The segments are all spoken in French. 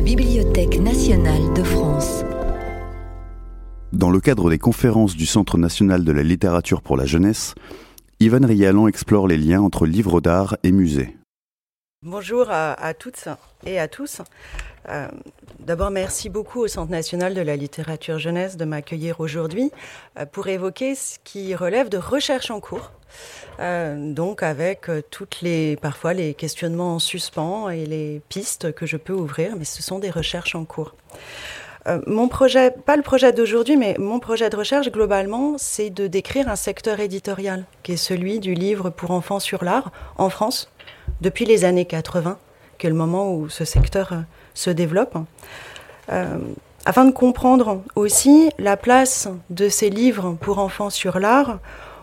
Bibliothèque nationale de France. Dans le cadre des conférences du Centre national de la littérature pour la jeunesse, Ivan Rialan explore les liens entre livres d'art et musées. Bonjour à, toutes et à tous. Euh, d'abord, merci beaucoup au Centre national de la littérature jeunesse de m'accueillir aujourd'hui euh, pour évoquer ce qui relève de recherche en cours. Euh, donc avec toutes les parfois les questionnements en suspens et les pistes que je peux ouvrir, mais ce sont des recherches en cours. mon projet, pas le projet d'aujourd'hui, mais mon projet de recherche globalement, c'est de décrire un secteur éditorial qui est celui du livre pour enfants sur l'art en France depuis les années 80, qui est le moment où ce secteur euh, se développe, euh, afin de comprendre aussi la place de ces livres pour enfants sur l'art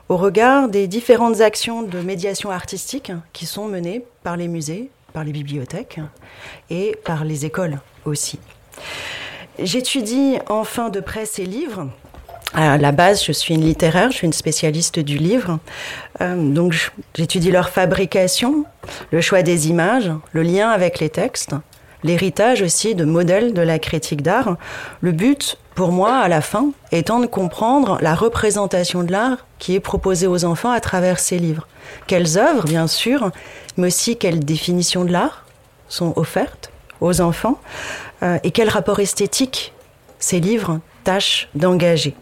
au regard des différentes actions de médiation artistique qui sont menées par les musées, par les bibliothèques et par les écoles aussi. J'étudie enfin de près ces livres à la base, je suis une littéraire, je suis une spécialiste du livre. Euh, donc, j'étudie leur fabrication, le choix des images, le lien avec les textes, l'héritage aussi de modèles de la critique d'art. Le but, pour moi, à la fin, étant de comprendre la représentation de l'art qui est proposée aux enfants à travers ces livres. Quelles œuvres, bien sûr, mais aussi quelles définitions de l'art sont offertes aux enfants euh, et quel rapport esthétique ces livres tâchent d'engager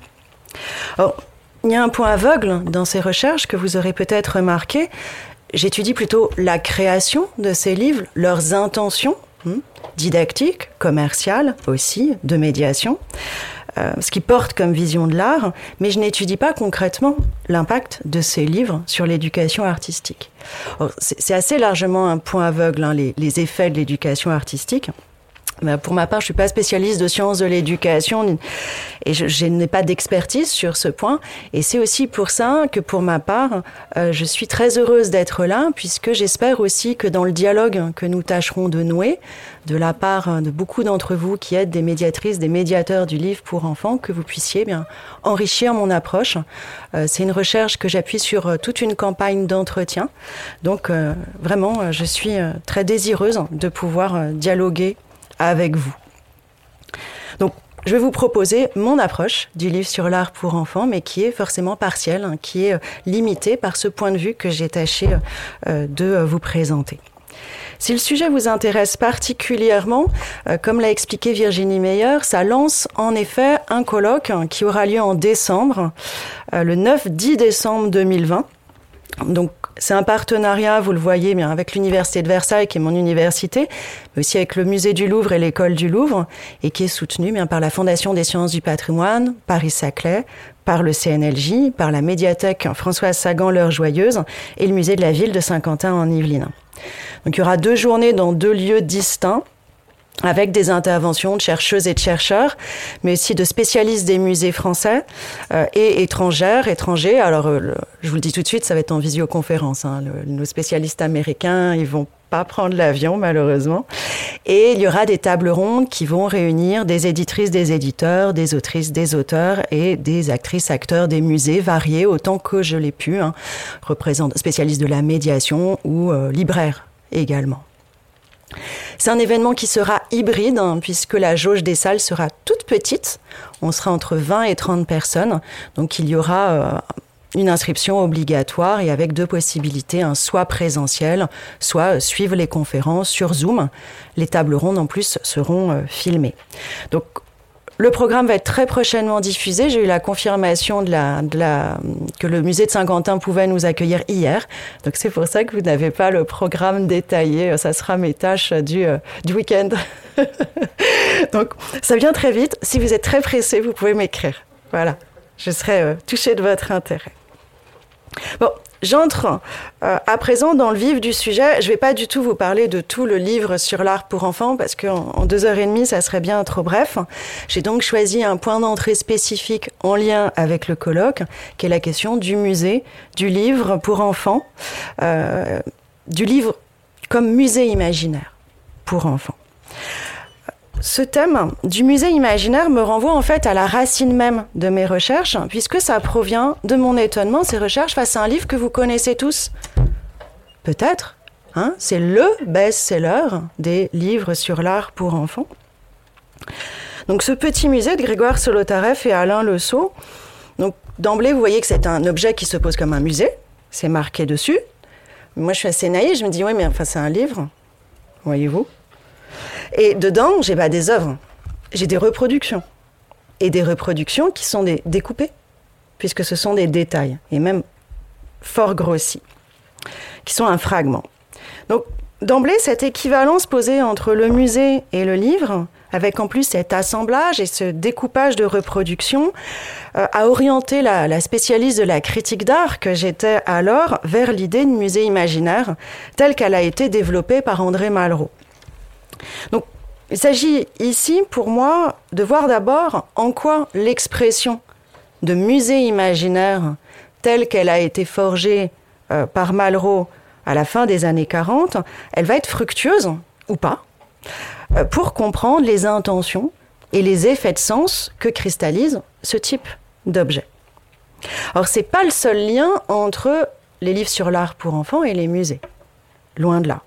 il y a un point aveugle dans ces recherches que vous aurez peut-être remarqué. J'étudie plutôt la création de ces livres, leurs intentions hmm, didactiques, commerciales aussi, de médiation, euh, ce qui porte comme vision de l'art, mais je n'étudie pas concrètement l'impact de ces livres sur l'éducation artistique. C'est assez largement un point aveugle, hein, les effets de l'éducation artistique. Bah, pour ma part, je suis pas spécialiste de sciences de l'éducation et je, n'ai pas d'expertise sur ce point. Et c'est aussi pour ça que, pour ma part, euh, je suis très heureuse d'être là, puisque j'espère aussi que dans le dialogue que nous tâcherons de nouer, de la part de beaucoup d'entre vous qui êtes des médiatrices, des médiateurs du livre pour enfants, que vous puissiez bien enrichir mon approche. Euh, c'est une recherche que j'appuie sur euh, toute une campagne d'entretien. Donc vraiment, je suis très désireuse de pouvoir dialoguer avec vous. Donc, je vais vous proposer mon approche du livre sur l'art pour enfants, mais qui est forcément partielle, hein, qui est euh, limitée par ce point de vue que j'ai tâché euh, de vous présenter. Si le sujet vous intéresse particulièrement, euh, comme l'a expliqué Virginie Meyer, ça lance en effet un colloque hein, qui aura lieu en décembre, le 9-10 décembre 2020. Donc c'est un partenariat, vous le voyez, bien avec l'Université de Versailles, qui est mon université, mais aussi avec le Musée du Louvre et l'École du Louvre, et qui est soutenu bien par la Fondation des sciences du patrimoine, Paris-Saclay, par le CNLJ, par la médiathèque Françoise Sagan, l'heure joyeuse, et le musée de la ville de Saint-Quentin en Yvelines. Donc il y aura deux journées dans deux lieux distincts avec des interventions de chercheuses et de chercheurs, mais aussi de spécialistes des musées français euh, et étrangères, étrangers. Alors, euh, je vous le dis tout de suite, ça va être en visioconférence. Hein. nos spécialistes américains, ils vont pas prendre l'avion malheureusement. Et il y aura des tables rondes qui vont réunir des éditrices, des éditeurs, des autrices, des auteurs et des actrices, acteurs des musées variés autant que je l'ai pu, hein, spécialistes de la médiation ou euh, libraires également. C'est un événement qui sera hybride, hein, puisque la jauge des salles sera toute petite. On sera entre 20 et 30 personnes. Donc il y aura euh, une inscription obligatoire et avec deux possibilités, hein, soit présentiel, soit suivre les conférences sur Zoom. Les tables rondes en plus seront euh, filmées. Donc le programme va être très prochainement diffusé. J'ai eu la confirmation que le musée de Saint-Quentin pouvait nous accueillir hier. Donc c'est pour ça que vous n'avez pas le programme détaillé. Ça sera mes tâches du, euh, du week-end. Donc ça vient très vite. Si vous êtes très pressé, vous pouvez m'écrire. Voilà. Je serai euh, touchée de votre intérêt. Bon, J'entre euh, à présent dans le vif du sujet. Je ne vais pas du tout vous parler de tout le livre sur l'art pour enfants parce qu'en en deux heures et demie, ça serait bien trop bref. J'ai donc choisi un point d'entrée spécifique en lien avec le colloque, qui est la question du musée, du livre pour enfants, euh, du livre comme musée imaginaire pour enfants. Ce thème du musée imaginaire me renvoie en fait à la racine même de mes recherches, puisque ça provient de mon étonnement, ces recherches face à un livre que vous connaissez tous. Peut-être, hein, c'est le best-seller des livres sur l'art pour enfants. Donc ce petit musée de Grégoire Solotareff et Alain Le Sceau, donc d'emblée vous voyez que c'est un objet qui se pose comme un musée, c'est marqué dessus. Moi je suis assez naïve, je me dis oui mais enfin c'est un livre, voyez-vous. Et dedans j'ai pas des œuvres, j'ai des reproductions. Et des reproductions qui sont des découpées, puisque ce sont des détails, et même fort grossis, qui sont un fragment. Donc d'emblée, cette équivalence posée entre le musée et le livre, avec en plus cet assemblage et ce découpage de reproduction, euh, a orienté la, la, spécialiste de la critique d'art que j'étais alors vers l'idée de musée imaginaire telle qu'elle a été développée par André Malraux. Donc il s'agit ici, pour moi, de voir d'abord en quoi l'expression de musée imaginaire, telle qu'elle a été forgée euh, par Malraux à la fin des années 40, elle va être fructueuse ou pas, euh, pour comprendre les intentions et les effets de sens que cristallise ce type d'objet. Or, c'est pas le seul lien entre les livres sur l'art pour enfants et les musées. Loin de là.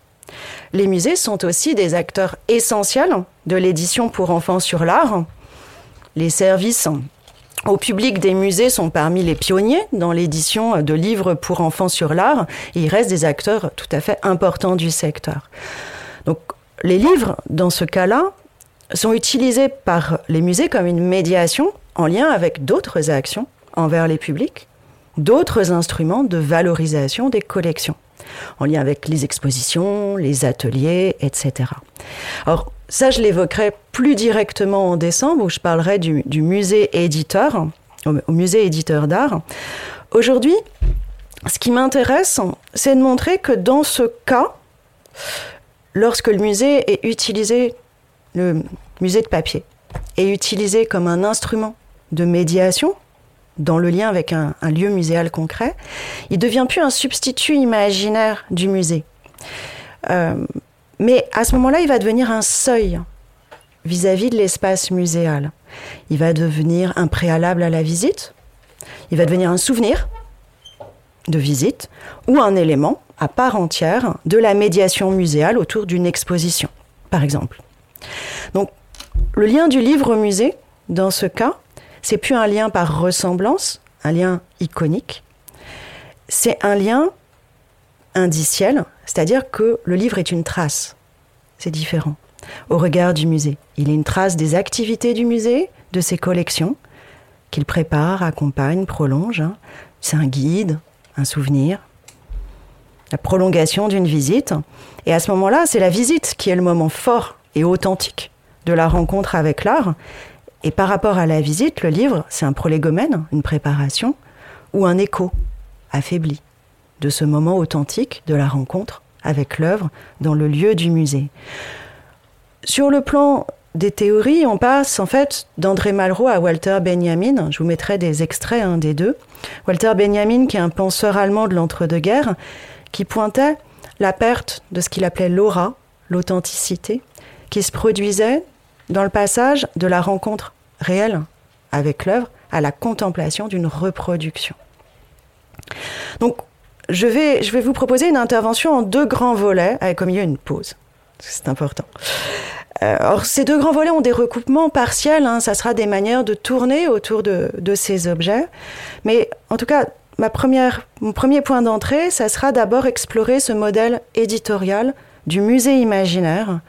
Les musées sont aussi des acteurs essentiels de l'édition pour enfants sur l'art. Les services au public des musées sont parmi les pionniers dans l'édition de livres pour enfants sur l'art ils restent des acteurs tout à fait importants du secteur. Donc les livres, dans ce cas-là, sont utilisés par les musées comme une médiation en lien avec d'autres actions envers les publics, d'autres instruments de valorisation des collections en lien avec les expositions, les ateliers, etc. Alors, ça, je l'évoquerai plus directement en décembre, où je parlerai du, musée éditeur, au musée éditeur d'art. Aujourd'hui, ce qui m'intéresse, c'est de montrer que dans ce cas, lorsque le musée est utilisé, le musée de papier, est utilisé comme un instrument de médiation, dans le lien avec un, lieu muséal concret, il devient plus un substitut imaginaire du musée. Euh, mais à ce moment-là, il va devenir un seuil vis-à-vis de l'espace muséal. Il va devenir un préalable à la visite, il va devenir un souvenir de visite ou un élément à part entière de la médiation muséale autour d'une exposition, par exemple. Donc, le lien du livre au musée, dans ce cas, c'est plus un lien par ressemblance, un lien iconique. C'est un lien indiciel, c'est-à-dire que le livre est une trace. C'est différent. Au regard du musée, il est une trace des activités du musée, de ses collections, qu'il prépare, accompagne, prolonge. Hein. C'est un guide, un souvenir, la prolongation d'une visite. Et à ce moment-là, c'est la visite qui est le moment fort et authentique de la rencontre avec l'art. Et par rapport à la visite, le livre, c'est un prolégomène, une préparation, ou un écho affaibli de ce moment authentique de la rencontre avec l'œuvre dans le lieu du musée. Sur le plan des théories, on passe en fait d'André Malraux à Walter Benjamin. Je vous mettrai des extraits des deux. Walter Benjamin, qui est un penseur allemand de l'entre-deux-guerres, qui pointait la perte de ce qu'il appelait l'aura, l'authenticité, qui se produisait dans le passage de la rencontre réelle avec l'œuvre à la contemplation d'une reproduction. Donc, je vais, je vais vous proposer une intervention en deux grands volets, avec au milieu une pause. C'est important. Euh, or, ces deux grands volets ont des recoupements partiels. Hein, ça sera des manières de tourner autour de, de ces objets. Mais en tout cas, ma première, mon premier point d'entrée, ça sera d'abord explorer ce modèle éditorial du musée imaginaire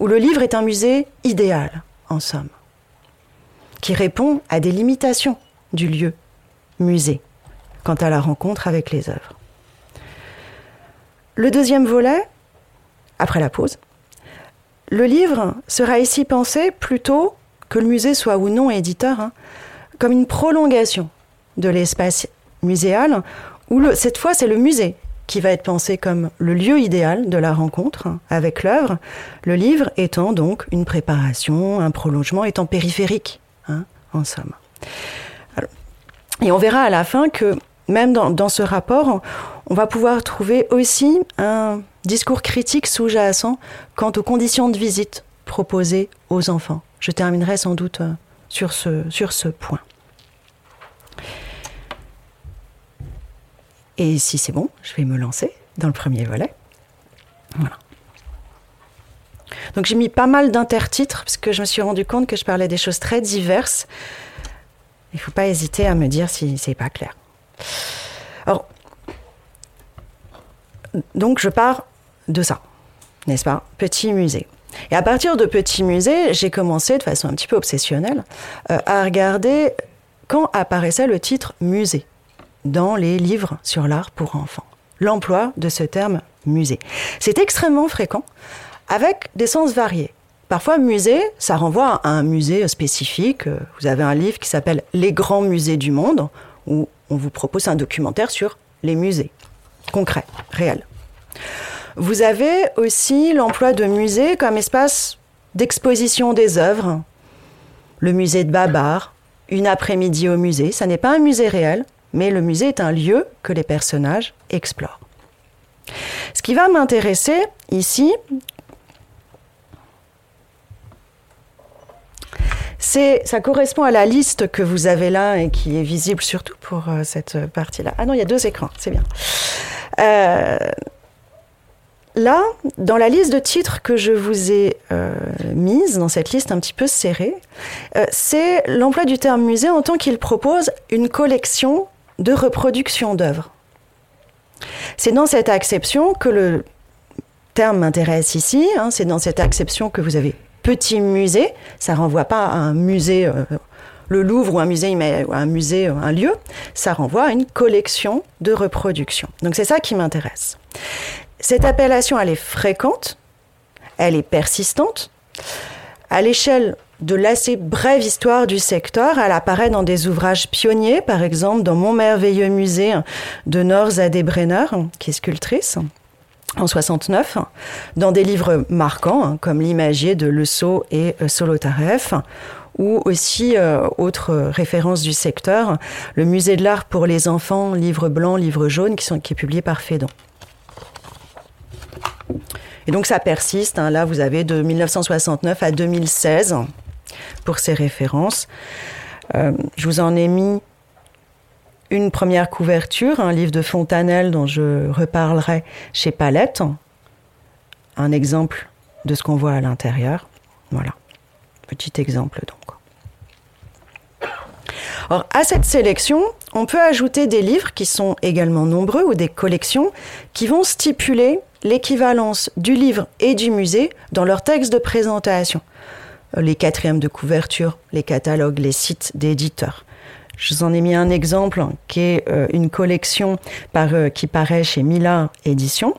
où le livre est un musée idéal, en somme, qui répond à des limitations du lieu, musée, quant à la rencontre avec les œuvres. Le deuxième volet, après la pause, le livre sera ici pensé plutôt que le musée soit ou non éditeur, hein, comme une prolongation de l'espace muséal, où cette fois c'est le musée qui va être pensé comme le lieu idéal de la rencontre avec l'œuvre, le livre étant donc une préparation, un prolongement, étant périphérique, hein, en somme. et on verra à la fin que même dans, ce rapport, on va pouvoir trouver aussi un discours critique sous-jacent quant aux conditions de visite proposées aux enfants. Je terminerai sans doute euh, sur ce point. Et si c'est bon, je vais me lancer dans le premier volet. Voilà. Donc j'ai mis pas mal d'intertitres parce que je me suis rendu compte que je parlais des choses très diverses. Il ne faut pas hésiter à me dire si c'est pas clair. Alors, donc je pars de ça, n'est-ce pas? Petit musée. Et à partir de Petit musée, j'ai commencé de façon un petit peu obsessionnelle euh, à regarder quand apparaissait le titre musée dans les livres sur l'art pour enfants. L'emploi de ce terme musée. C'est extrêmement fréquent avec des sens variés. Parfois, musée, ça renvoie à un musée spécifique. Vous avez un livre qui s'appelle Les grands musées du monde, où on vous propose un documentaire sur les musées, concrets, réels. Vous avez aussi l'emploi de musée comme espace d'exposition des œuvres. Le musée de Babar, une après-midi au musée. Ça n'est pas un musée réel, mais le musée est un lieu que les personnages explorent. Ce qui va m'intéresser ici, c'est, ça correspond à la liste que vous avez là et qui est visible surtout pour euh, cette partie-là. Ah non, il y a deux écrans, c'est bien. Euh, là, dans la liste de titres que je vous ai euh, mise, dans cette liste un petit peu serrée, c'est l'emploi du terme musée en tant qu'il propose une collection de reproductions d'œuvres. C'est dans cette acception que le terme m'intéresse ici, hein, c'est dans cette acception que vous avez petit musée, ça renvoie pas à un musée, euh, le Louvre ou un musée, ou un musée, un lieu, ça renvoie à une collection de reproductions. Donc c'est ça qui m'intéresse. Cette appellation, elle est fréquente, elle est persistante. À l'échelle de l'assez brève histoire du secteur, elle apparaît dans des ouvrages pionniers, par exemple dans Mon merveilleux musée de Norzadeh Brenner, qui est sculptrice en 69, dans des livres marquants hein, comme L'imagier de Le Sceau et euh, Solotareff, ou aussi euh, autres références du secteur, le Musée de l'art pour les enfants, livre blanc, livre jaune, qui, sont, qui est publié par Fédon. Et donc ça persiste. Hein. Là, vous avez de 1969 à 2016 pour ces références. Euh, je vous en ai mis une première couverture, un livre de Fontanelle dont je reparlerai chez Palette. Un exemple de ce qu'on voit à l'intérieur. Voilà. Petit exemple donc. Alors, à cette sélection, on peut ajouter des livres qui sont également nombreux ou des collections qui vont stipuler l'équivalence du livre et du musée dans leur texte de présentation. Euh, les quatrièmes de couverture, les catalogues, les sites d'éditeurs. Je vous en ai mis un exemple qui est euh, une collection euh, qui paraît chez Mila Éditions,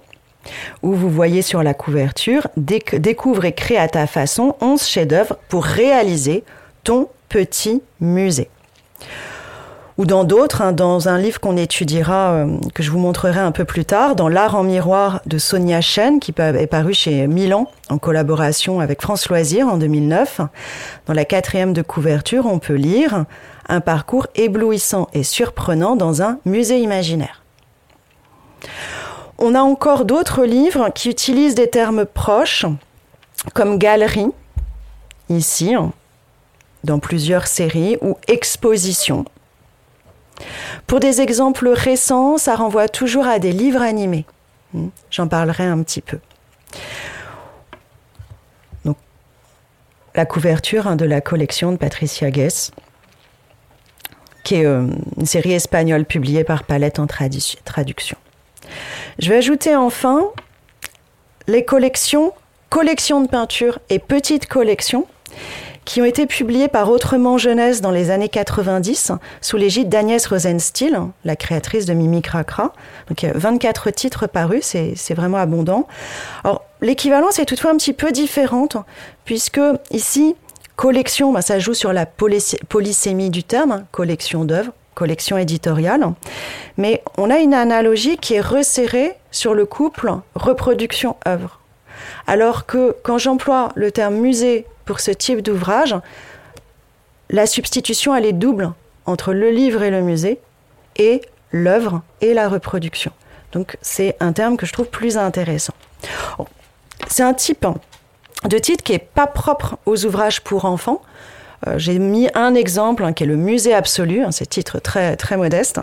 où vous voyez sur la couverture Découvre et crée à ta façon 11 chefs-d'œuvre pour réaliser ton petit musée ou dans d'autres, hein, dans un livre qu'on étudiera, euh, que je vous montrerai un peu plus tard, dans L'art en miroir de Sonia Chen, qui est paru chez Milan en collaboration avec France Loisirs en 2009. Dans la quatrième de couverture, on peut lire un parcours éblouissant et surprenant dans un musée imaginaire. On a encore d'autres livres qui utilisent des termes proches, comme galerie, ici, dans plusieurs séries, ou exposition. Pour des exemples récents, ça renvoie toujours à des livres animés. Hmm, j'en parlerai un petit peu. La couverture hein, de la collection de Patricia Guess, qui est euh, une série espagnole publiée par Palette en traduction. Je vais ajouter enfin les collections, collections de peinture et petites collections qui ont été publiés par Autrement Jeunesse dans les années 90 sous l'égide d'Agnès Rosenstiel, la créatrice de Mimi Cracra. Donc il y a 24 titres parus, c'est vraiment abondant. Alors l'équivalence est toutefois un petit peu différente puisque ici collection, ben, ça joue sur la polysémie du terme, collection d'œuvres, collection éditoriale. Mais on a une analogie qui est resserrée sur le couple reproduction-œuvre. Alors que quand j'emploie le terme musée pour ce type d'ouvrage, la substitution, elle est double entre le livre et le musée et l'œuvre et la reproduction. Donc c'est un terme que je trouve plus intéressant. C'est un type de titre qui n'est pas propre aux ouvrages pour enfants. Euh, j'ai mis un exemple hein, qui est le Musée Absolu, hein, c'est titre très très modeste,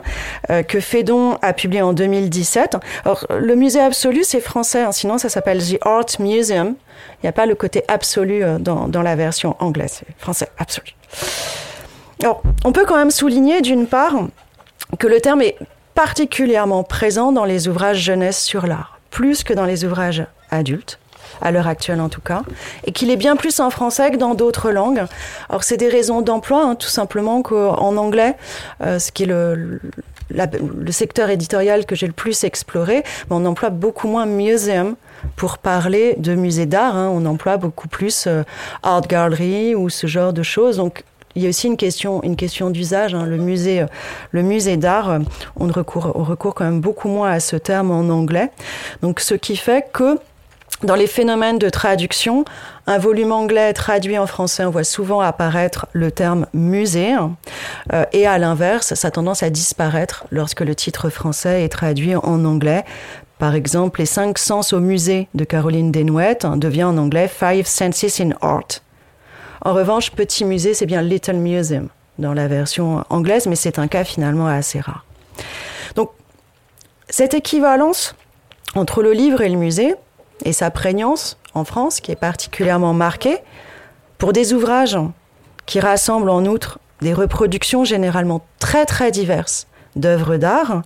euh, que Fédon a publié en 2017. Alors le Musée Absolu c'est français, hein, sinon ça s'appelle The Art Museum. Il n'y a pas le côté absolu euh, dans, la version anglaise, c'est français absolu. Alors on peut quand même souligner d'une part que le terme est particulièrement présent dans les ouvrages jeunesse sur l'art, plus que dans les ouvrages adultes à l'heure actuelle en tout cas, et qu'il est bien plus en français que dans d'autres langues. Alors c'est des raisons d'emploi, hein, tout simplement qu'en anglais, euh, ce qui est le, le secteur éditorial que j'ai le plus exploré, on emploie beaucoup moins museum pour parler de musée d'art. Hein. on emploie beaucoup plus euh, art gallery ou ce genre de choses. Donc il y a aussi une question, une question d'usage. Hein. Le musée, euh, le musée d'art, on recourt quand même beaucoup moins à ce terme en anglais. Donc, ce qui fait que dans les phénomènes de traduction, un volume anglais traduit en français, on voit souvent apparaître le terme musée, euh, et à l'inverse, ça tendance à disparaître lorsque le titre français est traduit en anglais. Par exemple, Les cinq sens au musée de Caroline Desnouettes devient en anglais Five Senses in Art. En revanche, Petit musée, c'est bien Little Museum dans la version anglaise, mais c'est un cas finalement assez rare. Donc, cette équivalence entre le livre et le musée, et sa prégnance en France, qui est particulièrement marquée, pour des ouvrages qui rassemblent en outre des reproductions généralement très très diverses d'œuvres d'art,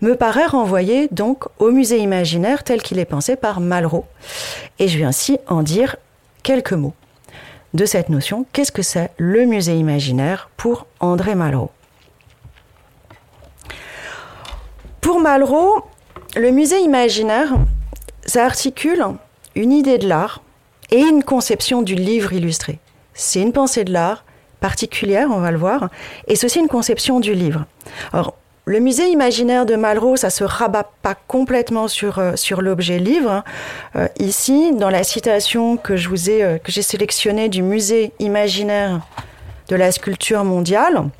me paraît renvoyer donc au musée imaginaire tel qu'il est pensé par Malraux. Et je vais ainsi en dire quelques mots de cette notion. Qu'est-ce que c'est le musée imaginaire pour André Malraux? Pour Malraux, le musée imaginaire, ça articule une idée de l'art et une conception du livre illustré. C'est une pensée de l'art particulière, on va le voir, et aussi une conception du livre. Alors, le musée imaginaire de Malraux, ça se rabat pas complètement sur, euh, sur l'objet livre. Euh, ici, dans la citation que je vous ai, euh, que j'ai sélectionnée du musée imaginaire de la sculpture mondiale,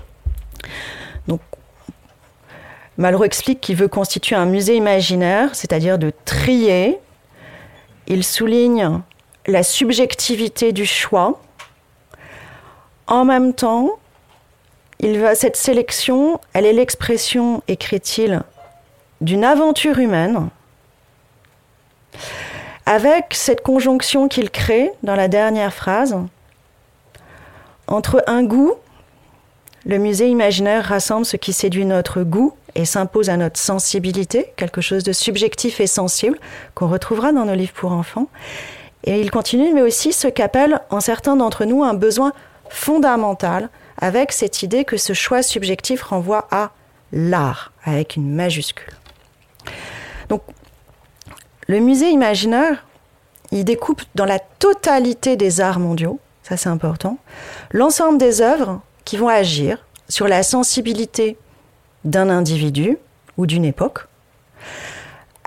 Malraux explique qu'il veut constituer un musée imaginaire, c'est-à-dire de trier. Il souligne la subjectivité du choix. En même temps, il va, cette sélection, elle est l'expression, écrit-il, d'une aventure humaine, avec cette conjonction qu'il crée dans la dernière phrase entre un goût, le musée imaginaire rassemble ce qui séduit notre goût et s'impose à notre sensibilité, quelque chose de subjectif et sensible qu'on retrouvera dans nos livres pour enfants. Et il continue, mais aussi ce qu'appelle en certains d'entre nous un besoin fondamental avec cette idée que ce choix subjectif renvoie à l'art avec une majuscule. Donc, le musée imaginaire, il découpe dans la totalité des arts mondiaux, ça c'est important, l'ensemble des œuvres qui vont agir sur la sensibilité d'un individu ou d'une époque,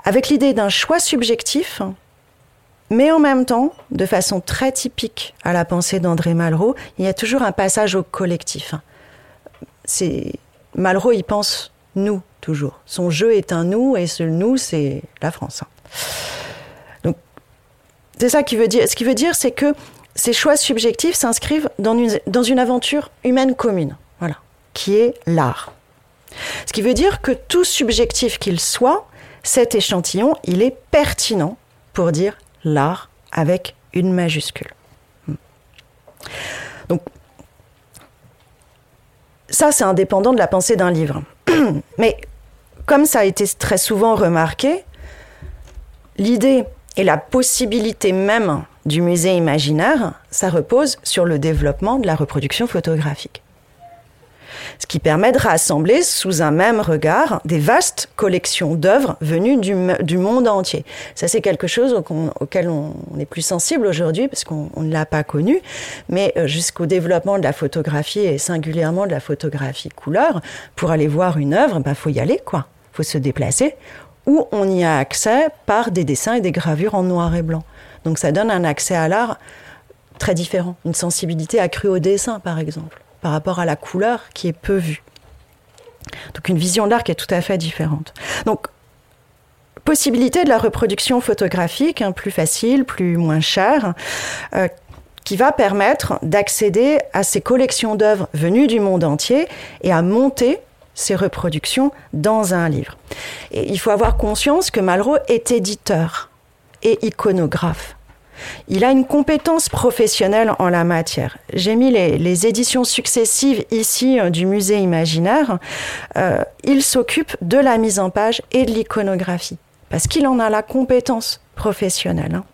avec l'idée d'un choix subjectif, mais en même temps, de façon très typique à la pensée d'André Malraux, il y a toujours un passage au collectif. C'est Malraux, il pense nous toujours. Son jeu est un nous et ce nous, c'est la France. Donc, c'est ça qui veut dire. Ce qui veut dire, c'est que ces choix subjectifs s'inscrivent dans une, dans une aventure humaine commune, voilà, qui est l'art. Ce qui veut dire que tout subjectif qu'il soit, cet échantillon, il est pertinent pour dire l'art avec une majuscule. Hmm. Donc, ça, c'est indépendant de la pensée d'un livre. Mais comme ça a été très souvent remarqué, l'idée et la possibilité même du musée imaginaire, ça repose sur le développement de la reproduction photographique ce qui permet de rassembler sous un même regard des vastes collections d'œuvres venues du, monde entier. Ça, c'est quelque chose auquel on, est plus sensible aujourd'hui parce qu'on ne l'a pas connu, mais euh, jusqu'au développement de la photographie et singulièrement de la photographie couleur, pour aller voir une œuvre, il bah, faut y aller, quoi. faut se déplacer, ou on y a accès par des dessins et des gravures en noir et blanc. Donc ça donne un accès à l'art très différent, une sensibilité accrue au dessin, par exemple par rapport à la couleur qui est peu vue. Donc une vision de l'art qui est tout à fait différente. Donc possibilité de la reproduction photographique, hein, plus facile, plus moins chère, euh, qui va permettre d'accéder à ces collections d'œuvres venues du monde entier et à monter ces reproductions dans un livre. Et il faut avoir conscience que Malraux est éditeur et iconographe. Il a une compétence professionnelle en la matière. J'ai mis les, éditions successives ici euh, du musée imaginaire. Euh, il s'occupe de la mise en page et de l'iconographie, parce qu'il en a la compétence professionnelle. Hein.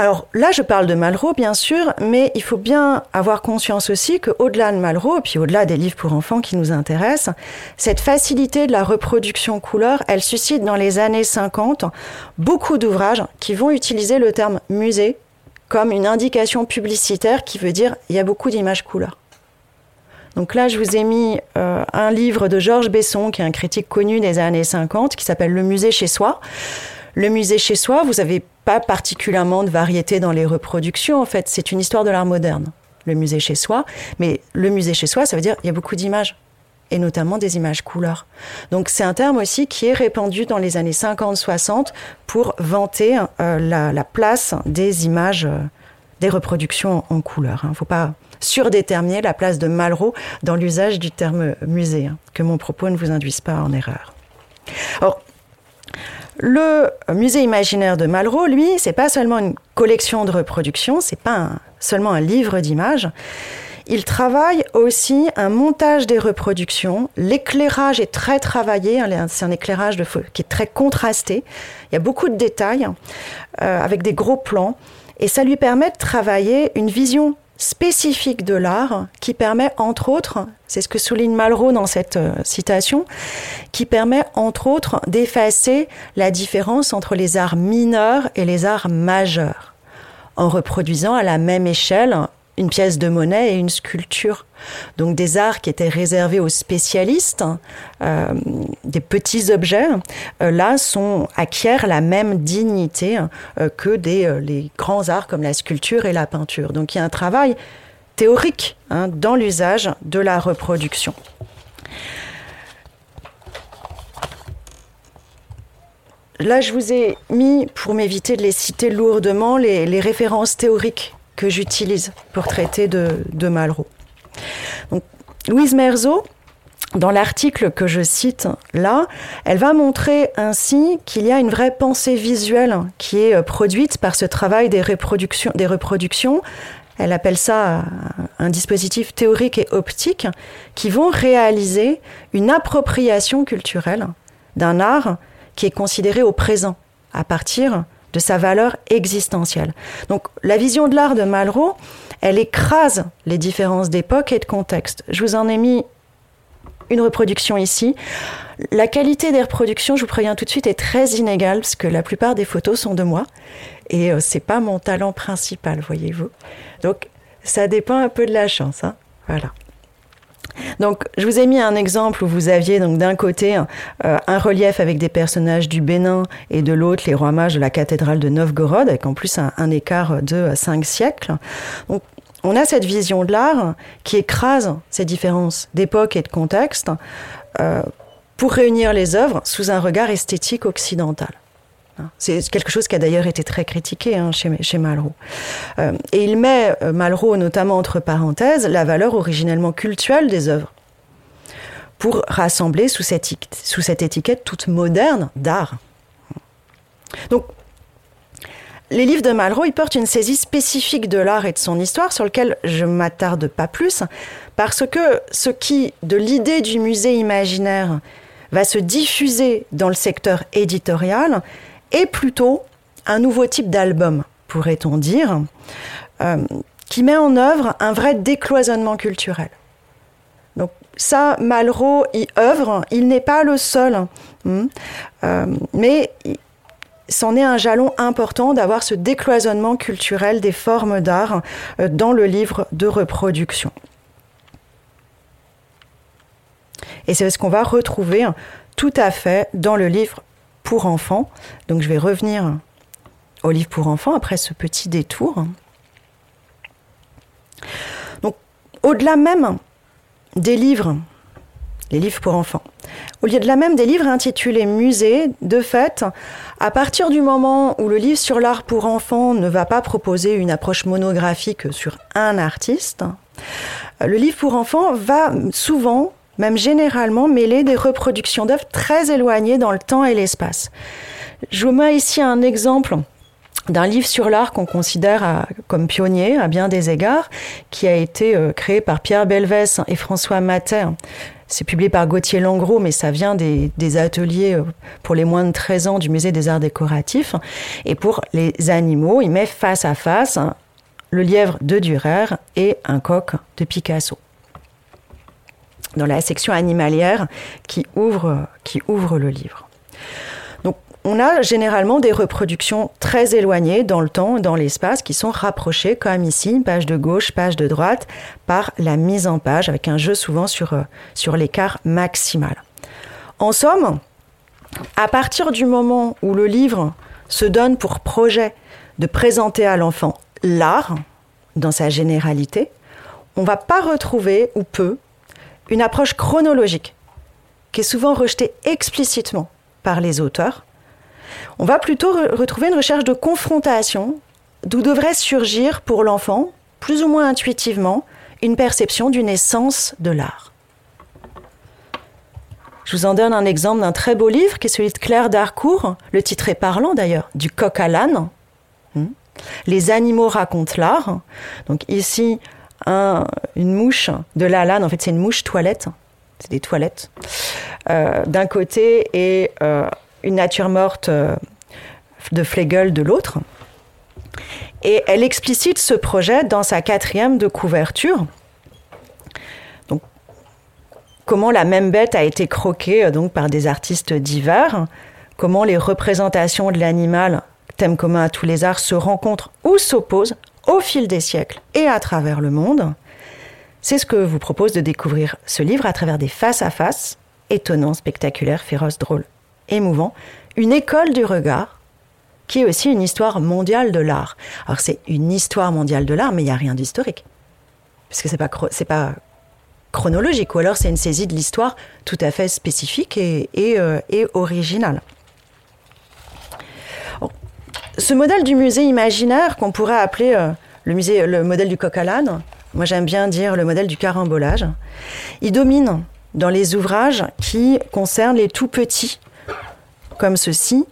Alors là, je parle de Malraux, bien sûr, mais il faut bien avoir conscience aussi qu'au-delà de Malraux, puis au-delà des livres pour enfants qui nous intéressent, cette facilité de la reproduction couleur, elle suscite dans les années 50 beaucoup d'ouvrages qui vont utiliser le terme musée comme une indication publicitaire qui veut dire il y a beaucoup d'images couleurs. Donc là, je vous ai mis euh, un livre de Georges Besson, qui est un critique connu des années 50, qui s'appelle Le musée chez soi. Le musée chez soi, vous n'avez pas particulièrement de variété dans les reproductions. En fait, c'est une histoire de l'art moderne, le musée chez soi. Mais le musée chez soi, ça veut dire qu'il y a beaucoup d'images et notamment des images couleurs. Donc c'est un terme aussi qui est répandu dans les années 50-60 pour vanter euh, la, place des images, euh, des reproductions en couleur. Il hein. ne faut pas surdéterminer la place de Malraux dans l'usage du terme musée, hein, que mon propos ne vous induise pas en erreur. Le musée imaginaire de Malraux, lui, c'est pas seulement une collection de reproductions, c'est pas seulement un livre d'images. Il travaille aussi un montage des reproductions. L'éclairage est très travaillé, hein, c'est un éclairage de qui est très contrasté. Il y a beaucoup de détails euh, avec des gros plans et ça lui permet de travailler une vision spécifique de l'art qui permet entre autres, c'est ce que souligne Malraux dans cette euh, citation, qui permet entre autres d'effacer la différence entre les arts mineurs et les arts majeurs, en reproduisant à la même échelle une pièce de monnaie et une sculpture. Donc des arts qui étaient réservés aux spécialistes, euh, des petits objets, euh, là sont acquièrent la même dignité euh, que des les grands arts comme la sculpture et la peinture. Donc il y a un travail théorique hein, dans l'usage de la reproduction. Là, je vous ai mis, pour m'éviter de les citer lourdement, les références théoriques que j'utilise pour traiter de, Malraux. Louise Merzo, dans l'article que je cite là, elle va montrer ainsi qu'il y a une vraie pensée visuelle qui est euh, produite par ce travail des reproductions. Des reproductions. Elle appelle ça un dispositif théorique et optique qui vont réaliser une appropriation culturelle d'un art qui est considéré au présent à partir de sa valeur existentielle. Donc la vision de l'art de Malraux, elle écrase les différences d'époque et de contexte. Je vous en ai mis une reproduction ici. La qualité des reproductions, je vous préviens tout de suite, est très inégale parce que la plupart des photos sont de moi et euh, c'est pas mon talent principal, voyez-vous. Donc ça dépend un peu de la chance. Hein. Voilà. Donc, je vous ai mis un exemple où vous aviez donc d'un côté euh, un relief avec des personnages du Bénin et de l'autre les rois mages de la cathédrale de Novgorod, avec en plus un, écart de cinq siècles. Donc, on a cette vision de l'art qui écrase ces différences d'époque et de contexte euh, pour réunir les œuvres sous un regard esthétique occidental. C'est quelque chose qui a d'ailleurs été très critiqué hein, chez, Malraux. Euh, et il met euh, Malraux notamment entre parenthèses la valeur originellement cultuelle des œuvres pour rassembler sous cette, sous cette étiquette toute moderne d'art. Donc, les livres de Malraux, ils portent une saisie spécifique de l'art et de son histoire sur lequel je m'attarde pas plus, parce que ce qui, de l'idée du musée imaginaire, va se diffuser dans le secteur éditorial, et plutôt un nouveau type d'album, pourrait-on dire, euh, qui met en œuvre un vrai décloisonnement culturel. Donc ça, Malraux y œuvre, il n'est pas le seul, hein, euh, mais c'en est un jalon important d'avoir ce décloisonnement culturel des formes d'art euh, dans le livre de reproduction. Et c'est ce qu'on va retrouver tout à fait dans le livre pour enfants. Donc je vais revenir au livre pour enfants après ce petit détour. Donc au-delà même des livres, les livres pour enfants, Au lieu de la même des livres intitulés musées, de fait, à partir du moment où le livre sur l'art pour enfants ne va pas proposer une approche monographique sur un artiste, le livre pour enfants va souvent, même généralement, mêler des reproductions d'œuvres très éloignées dans le temps et l'espace. Je vous mets ici un exemple d'un livre sur l'art qu'on considère comme pionnier à bien des égards, qui a été euh, créé par Pierre Belvès et François Matter c'est publié par Gauthier Langros, mais ça vient des, ateliers euh, pour les moins de 13 ans du musée des arts décoratifs. Et pour les animaux, il met face à face le lièvre de Dürer et un coq de Picasso. Dans la section animalière qui ouvre, qui ouvre le livre on a généralement des reproductions très éloignées dans le temps, dans l'espace, qui sont rapprochées, comme ici, page de gauche, page de droite, par la mise en page, avec un jeu souvent sur, euh, sur l'écart maximal. En somme, à partir du moment où le livre se donne pour projet de présenter à l'enfant l'art, dans sa généralité, on ne va pas retrouver, ou peu, une approche chronologique, qui est souvent rejetée explicitement par les auteurs, on va plutôt retrouver une recherche de confrontation d'où devrait surgir pour l'enfant, plus ou moins intuitivement, une perception d'une essence de l'art. Je vous en donne un exemple d'un très beau livre qui est celui de Claire Darcourt, le titre est parlant d'ailleurs, du coq à l'âne. Hmm. Les animaux racontent l'art. Donc ici, une mouche de la l'âne, en fait c'est une mouche toilette, c'est des toilettes, euh, d'un côté et euh, une nature morte euh, de Flegel de l'autre. Et elle explicite ce projet dans sa quatrième de couverture. Donc, comment la même bête a été croquée donc, par des artistes divers, comment les représentations de l'animal, thème commun à tous les arts, se rencontrent ou s'opposent au fil des siècles et à travers le monde. C'est ce que vous propose de découvrir ce livre à travers des face-à-face, étonnants, spectaculaires, féroces, drôles émouvant, une école du regard, qui est aussi une histoire mondiale de l'art. Alors c'est une histoire mondiale de l'art, mais il n'y a rien d'historique. Parce que ce n'est pas, pas chronologique, ou alors c'est une saisie de l'histoire tout à fait spécifique et, et, euh, originale. Ce modèle du musée imaginaire, qu'on pourrait appeler euh, le, musée, le modèle du coq à l'âne, moi j'aime bien dire le modèle du carambolage, il domine dans les ouvrages qui concernent les tout petits, comme ceci,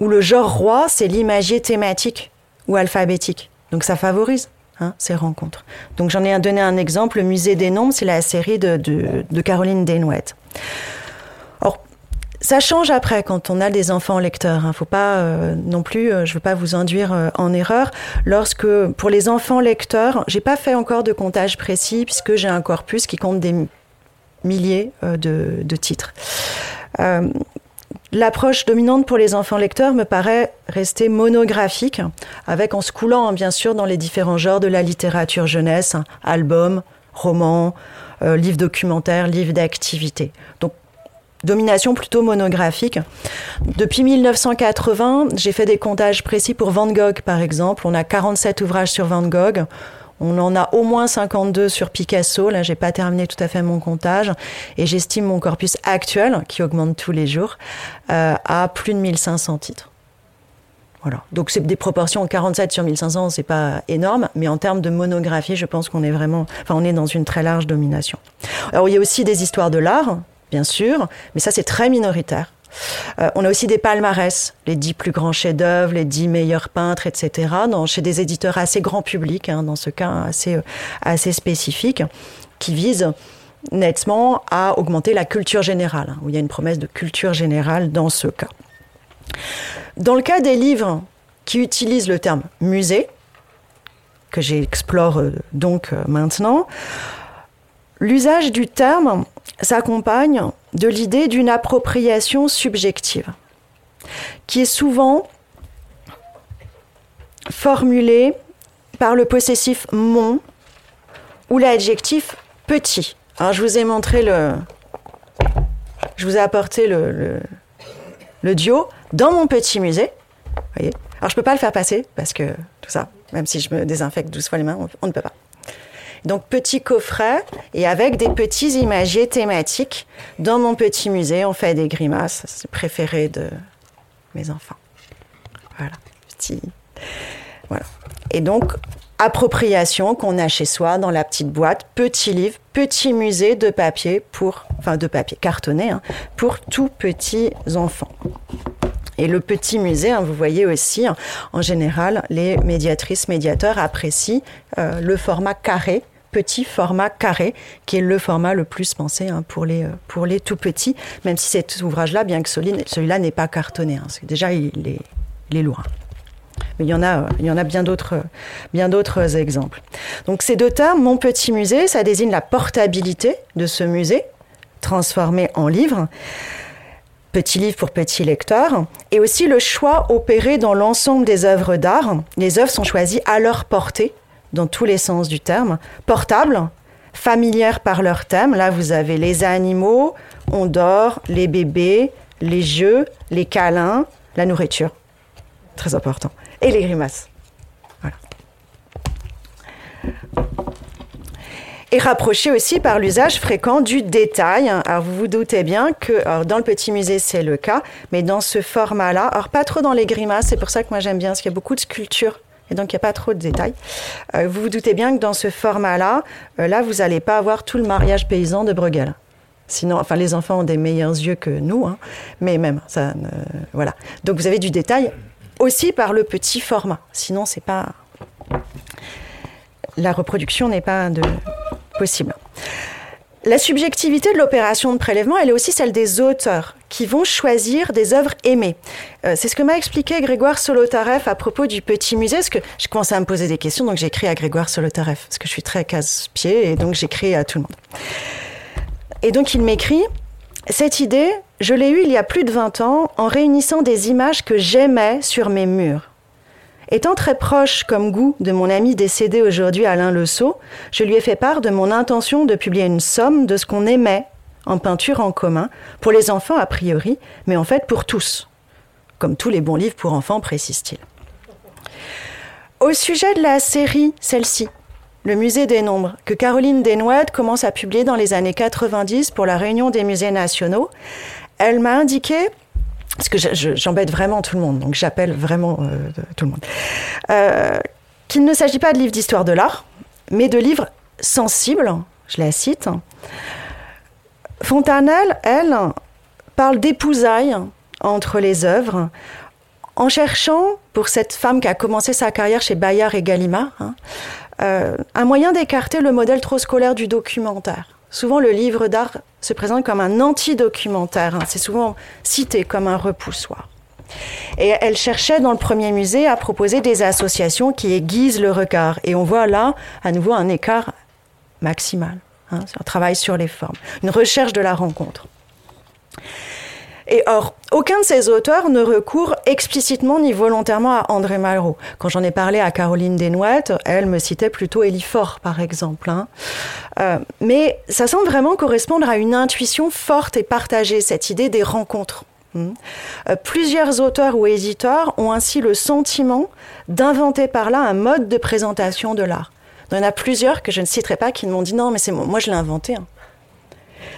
où le genre roi, c'est l'imagier thématique ou alphabétique. Donc ça favorise hein, ces rencontres. Donc j'en ai donné un exemple, le musée des nombres, c'est la série de, de, Caroline Desnouettes. Ça change après quand on a des enfants lecteurs. Hein. Faut pas euh, non plus, euh, je veux pas vous induire euh, en erreur. Lorsque pour les enfants lecteurs, j'ai pas fait encore de comptage précis puisque j'ai un corpus qui compte des milliers de, de titres. L'approche dominante pour les enfants lecteurs me paraît rester monographique, avec en se coulant bien sûr dans les différents genres de la littérature jeunesse, albums, romans, euh, livres documentaires, livres d'activité. Donc domination plutôt monographique. Depuis 1980, j'ai fait des comptages précis pour Van Gogh par exemple. On a 47 ouvrages sur Van Gogh. On en a au moins 52 sur Picasso. Là, j'ai pas terminé tout à fait mon comptage. Et j'estime mon corpus actuel, qui augmente tous les jours, euh, à plus de 1500 titres. Voilà. Donc, c'est des proportions 47 sur 1500, c'est pas énorme. Mais en termes de monographie, je pense qu'on est vraiment, enfin, on est dans une très large domination. Alors, il y a aussi des histoires de l'art, bien sûr. Mais ça, c'est très minoritaire. Euh, on a aussi des palmarès, les dix plus grands chefs-d'œuvre, les dix meilleurs peintres, etc. chez des éditeurs assez grand public, hein, dans ce cas assez, euh, assez spécifique, qui visent nettement à augmenter la culture générale, hein, où il y a une promesse de culture générale dans ce cas. Dans le cas des livres qui utilisent le terme musée, que j'explore euh, donc maintenant, l'usage du terme s'accompagne de l'idée d'une appropriation subjective, qui est souvent formulée par le possessif mon ou l'adjectif petit. Alors je vous ai montré le... Je vous ai apporté le, le, duo dans mon petit musée. Voyez? Alors je ne peux pas le faire passer parce que tout ça, même si je me désinfecte 12 fois les mains, on ne peut pas. Donc petit coffret et avec des petits imagiers thématiques. Dans mon petit musée, on fait des grimaces. C'est préféré de mes enfants. Voilà, petit. Voilà. Et donc, appropriation qu'on a chez soi dans la petite boîte, petit livre, petit musée de papier pour, enfin de papier cartonné, hein, pour tout petits enfants. Et le petit musée, hein, vous voyez aussi, hein, en général, les médiatrices, médiateurs apprécient euh, le format carré, petit format carré, qui est le format le plus pensé hein, pour, les, euh, pour les tout petits, même si cet ouvrage-là, bien que celui-là n'est pas cartonné, que déjà il est, il est lourd. Mais il y en a, il y en a bien d'autres, bien d'autres exemples. Donc ces deux termes, mon petit musée, ça désigne la portabilité de ce musée transformé en livre petit livre pour petit lecteur, et aussi le choix opéré dans l'ensemble des œuvres d'art. Les œuvres sont choisies à leur portée, dans tous les sens du terme, portables, familières par leur thème. Là, vous avez les animaux, on dort, les bébés, les jeux, les câlins, la nourriture. Très important. Et les grimaces. Et rapproché aussi par l'usage fréquent du détail. Alors vous vous doutez bien que dans le petit musée c'est le cas, mais dans ce format-là, alors pas trop dans les grimaces, c'est pour ça que moi j'aime bien, parce qu'il y a beaucoup de sculptures et donc il n'y a pas trop de détails. Euh, vous vous doutez bien que dans ce format-là, euh, là vous n'allez pas avoir tout le mariage paysan de Bruegel. Sinon, enfin les enfants ont des meilleurs yeux que nous, hein, mais même ça, voilà. Donc vous avez du détail aussi par le petit format. Sinon c'est pas la reproduction n'est pas possible. La subjectivité de l'opération de prélèvement, elle est aussi celle des auteurs qui vont choisir des œuvres aimées. Euh, c'est ce que m'a expliqué Grégoire Solotareff à propos du Petit Musée, parce que je commençais à me poser des questions, donc j'écris à Grégoire Solotareff, parce que je suis très casse-pied, et donc j'écris à tout le monde. Et donc il m'écrit, cette idée, je l'ai eue il y a plus de 20 ans en réunissant des images que j'aimais sur mes murs. Étant très proche comme goût de mon ami décédé aujourd'hui Alain Le je lui ai fait part de mon intention de publier une somme de ce qu'on aimait en peinture en commun, pour les enfants a priori, mais en fait pour tous, comme tous les bons livres pour enfants, précise-t-il. Au sujet de la série, celle-ci, le musée des nombres, que Caroline Desnouettes commence à publier dans les années 90 pour la réunion des musées nationaux, elle m'a indiqué parce que j'embête vraiment tout le monde, donc j'appelle vraiment euh, tout le monde, euh, qu'il ne s'agit pas de livres d'histoire de l'art, mais de livres sensibles, je la cite. Fontanelle, elle, parle d'épousailles entre les œuvres, en cherchant, pour cette femme qui a commencé sa carrière chez Bayard et Gallimard, hein, euh, un moyen d'écarter le modèle trop scolaire du documentaire. Souvent, le livre d'art se présente comme un anti-documentaire. Hein. C'est souvent cité comme un repoussoir. Et elle cherchait dans le premier musée à proposer des associations qui aiguisent le regard. Et on voit là, à nouveau, un écart maximal. Hein, un travail sur les formes, une recherche de la rencontre. Et or, aucun de ces auteurs ne recourt explicitement ni volontairement à André Malraux. Quand j'en ai parlé à Caroline Desnouettes, elle me citait plutôt Élie Faure, par exemple. Hein. Euh, mais ça semble vraiment correspondre à une intuition forte et partagée, cette idée des rencontres. Hmm. Euh, plusieurs auteurs ou éditeurs ont ainsi le sentiment d'inventer par là un mode de présentation de l'art. Il y en a plusieurs que je ne citerai pas qui m'ont dit non, mais c'est moi, je l'ai inventé. Hein.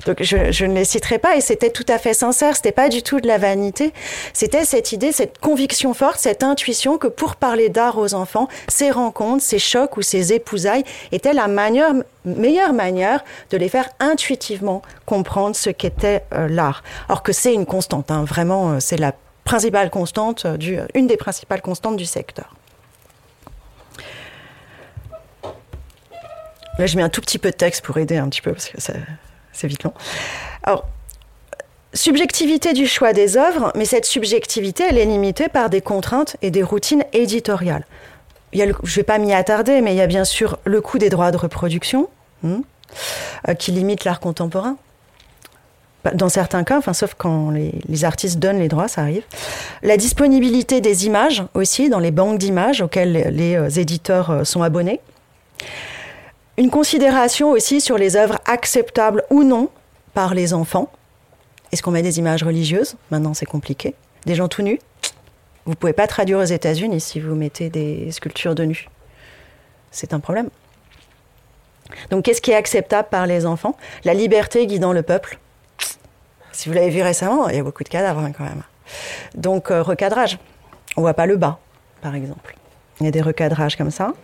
Donc je, ne les citerai pas et c'était tout à fait sincère, c'était pas du tout de la vanité, c'était cette idée, cette conviction forte, cette intuition que pour parler d'art aux enfants, ces rencontres, ces chocs ou ces épousailles étaient la meilleure manière de les faire intuitivement comprendre ce qu'était euh, l'art. Alors que c'est une constante, hein, vraiment, euh, c'est la principale constante, euh, du, une des principales constantes du secteur. Là, je mets un tout petit peu de texte pour aider un petit peu parce que ça, c'est vite long. Alors, subjectivité du choix des œuvres, mais cette subjectivité, elle est limitée par des contraintes et des routines éditoriales. je ne vais pas m'y attarder, mais il y a bien sûr le coût des droits de reproduction, hmm, euh, qui limite l'art contemporain. Dans certains cas, enfin, sauf quand les, artistes donnent les droits, ça arrive. La disponibilité des images aussi, dans les banques d'images auxquelles les, euh, éditeurs euh, sont abonnés. Une considération aussi sur les œuvres acceptables ou non par les enfants. Est-ce qu'on met des images religieuses? Maintenant, c'est compliqué. Des gens tout nus? Vous pouvez pas traduire aux États-Unis si vous mettez des sculptures de nus. C'est un problème. Donc qu'est-ce qui est acceptable par les enfants? La liberté guidant le peuple. Si vous l'avez vu récemment, il y a beaucoup de cadavres hein, quand même. Donc euh, recadrage. On voit pas le bas, par exemple. Il y a des recadrages comme ça.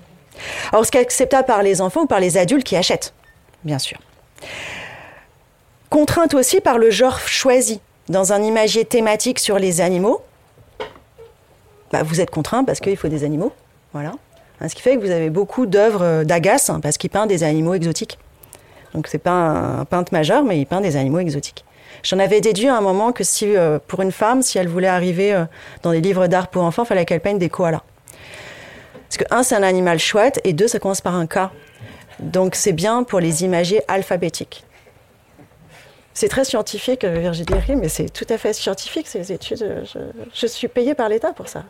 Alors ce qui est acceptable par les enfants ou par les adultes qui achètent, bien sûr. Contrainte aussi par le genre choisi. Dans un imagier thématique sur les animaux, bah, vous êtes contraint parce qu'il faut des animaux. Voilà. Hein, ce qui fait que vous avez beaucoup d'œuvres euh, d'Agace hein, parce qu'il peint des animaux exotiques. Donc c'est pas un peintre majeur, mais il peint des animaux exotiques. J'en avais déduit à un moment que si, euh, pour une femme, si elle voulait arriver euh, dans des livres d'art pour enfants, il fallait qu'elle peigne des koalas. Parce que, un, c'est un animal chouette, et deux, ça commence par un K. Donc c'est bien pour les imagiers alphabétiques. C'est très scientifique, Virginie mais c'est tout à fait scientifique, ces études. Je, je suis payée par l'État pour ça.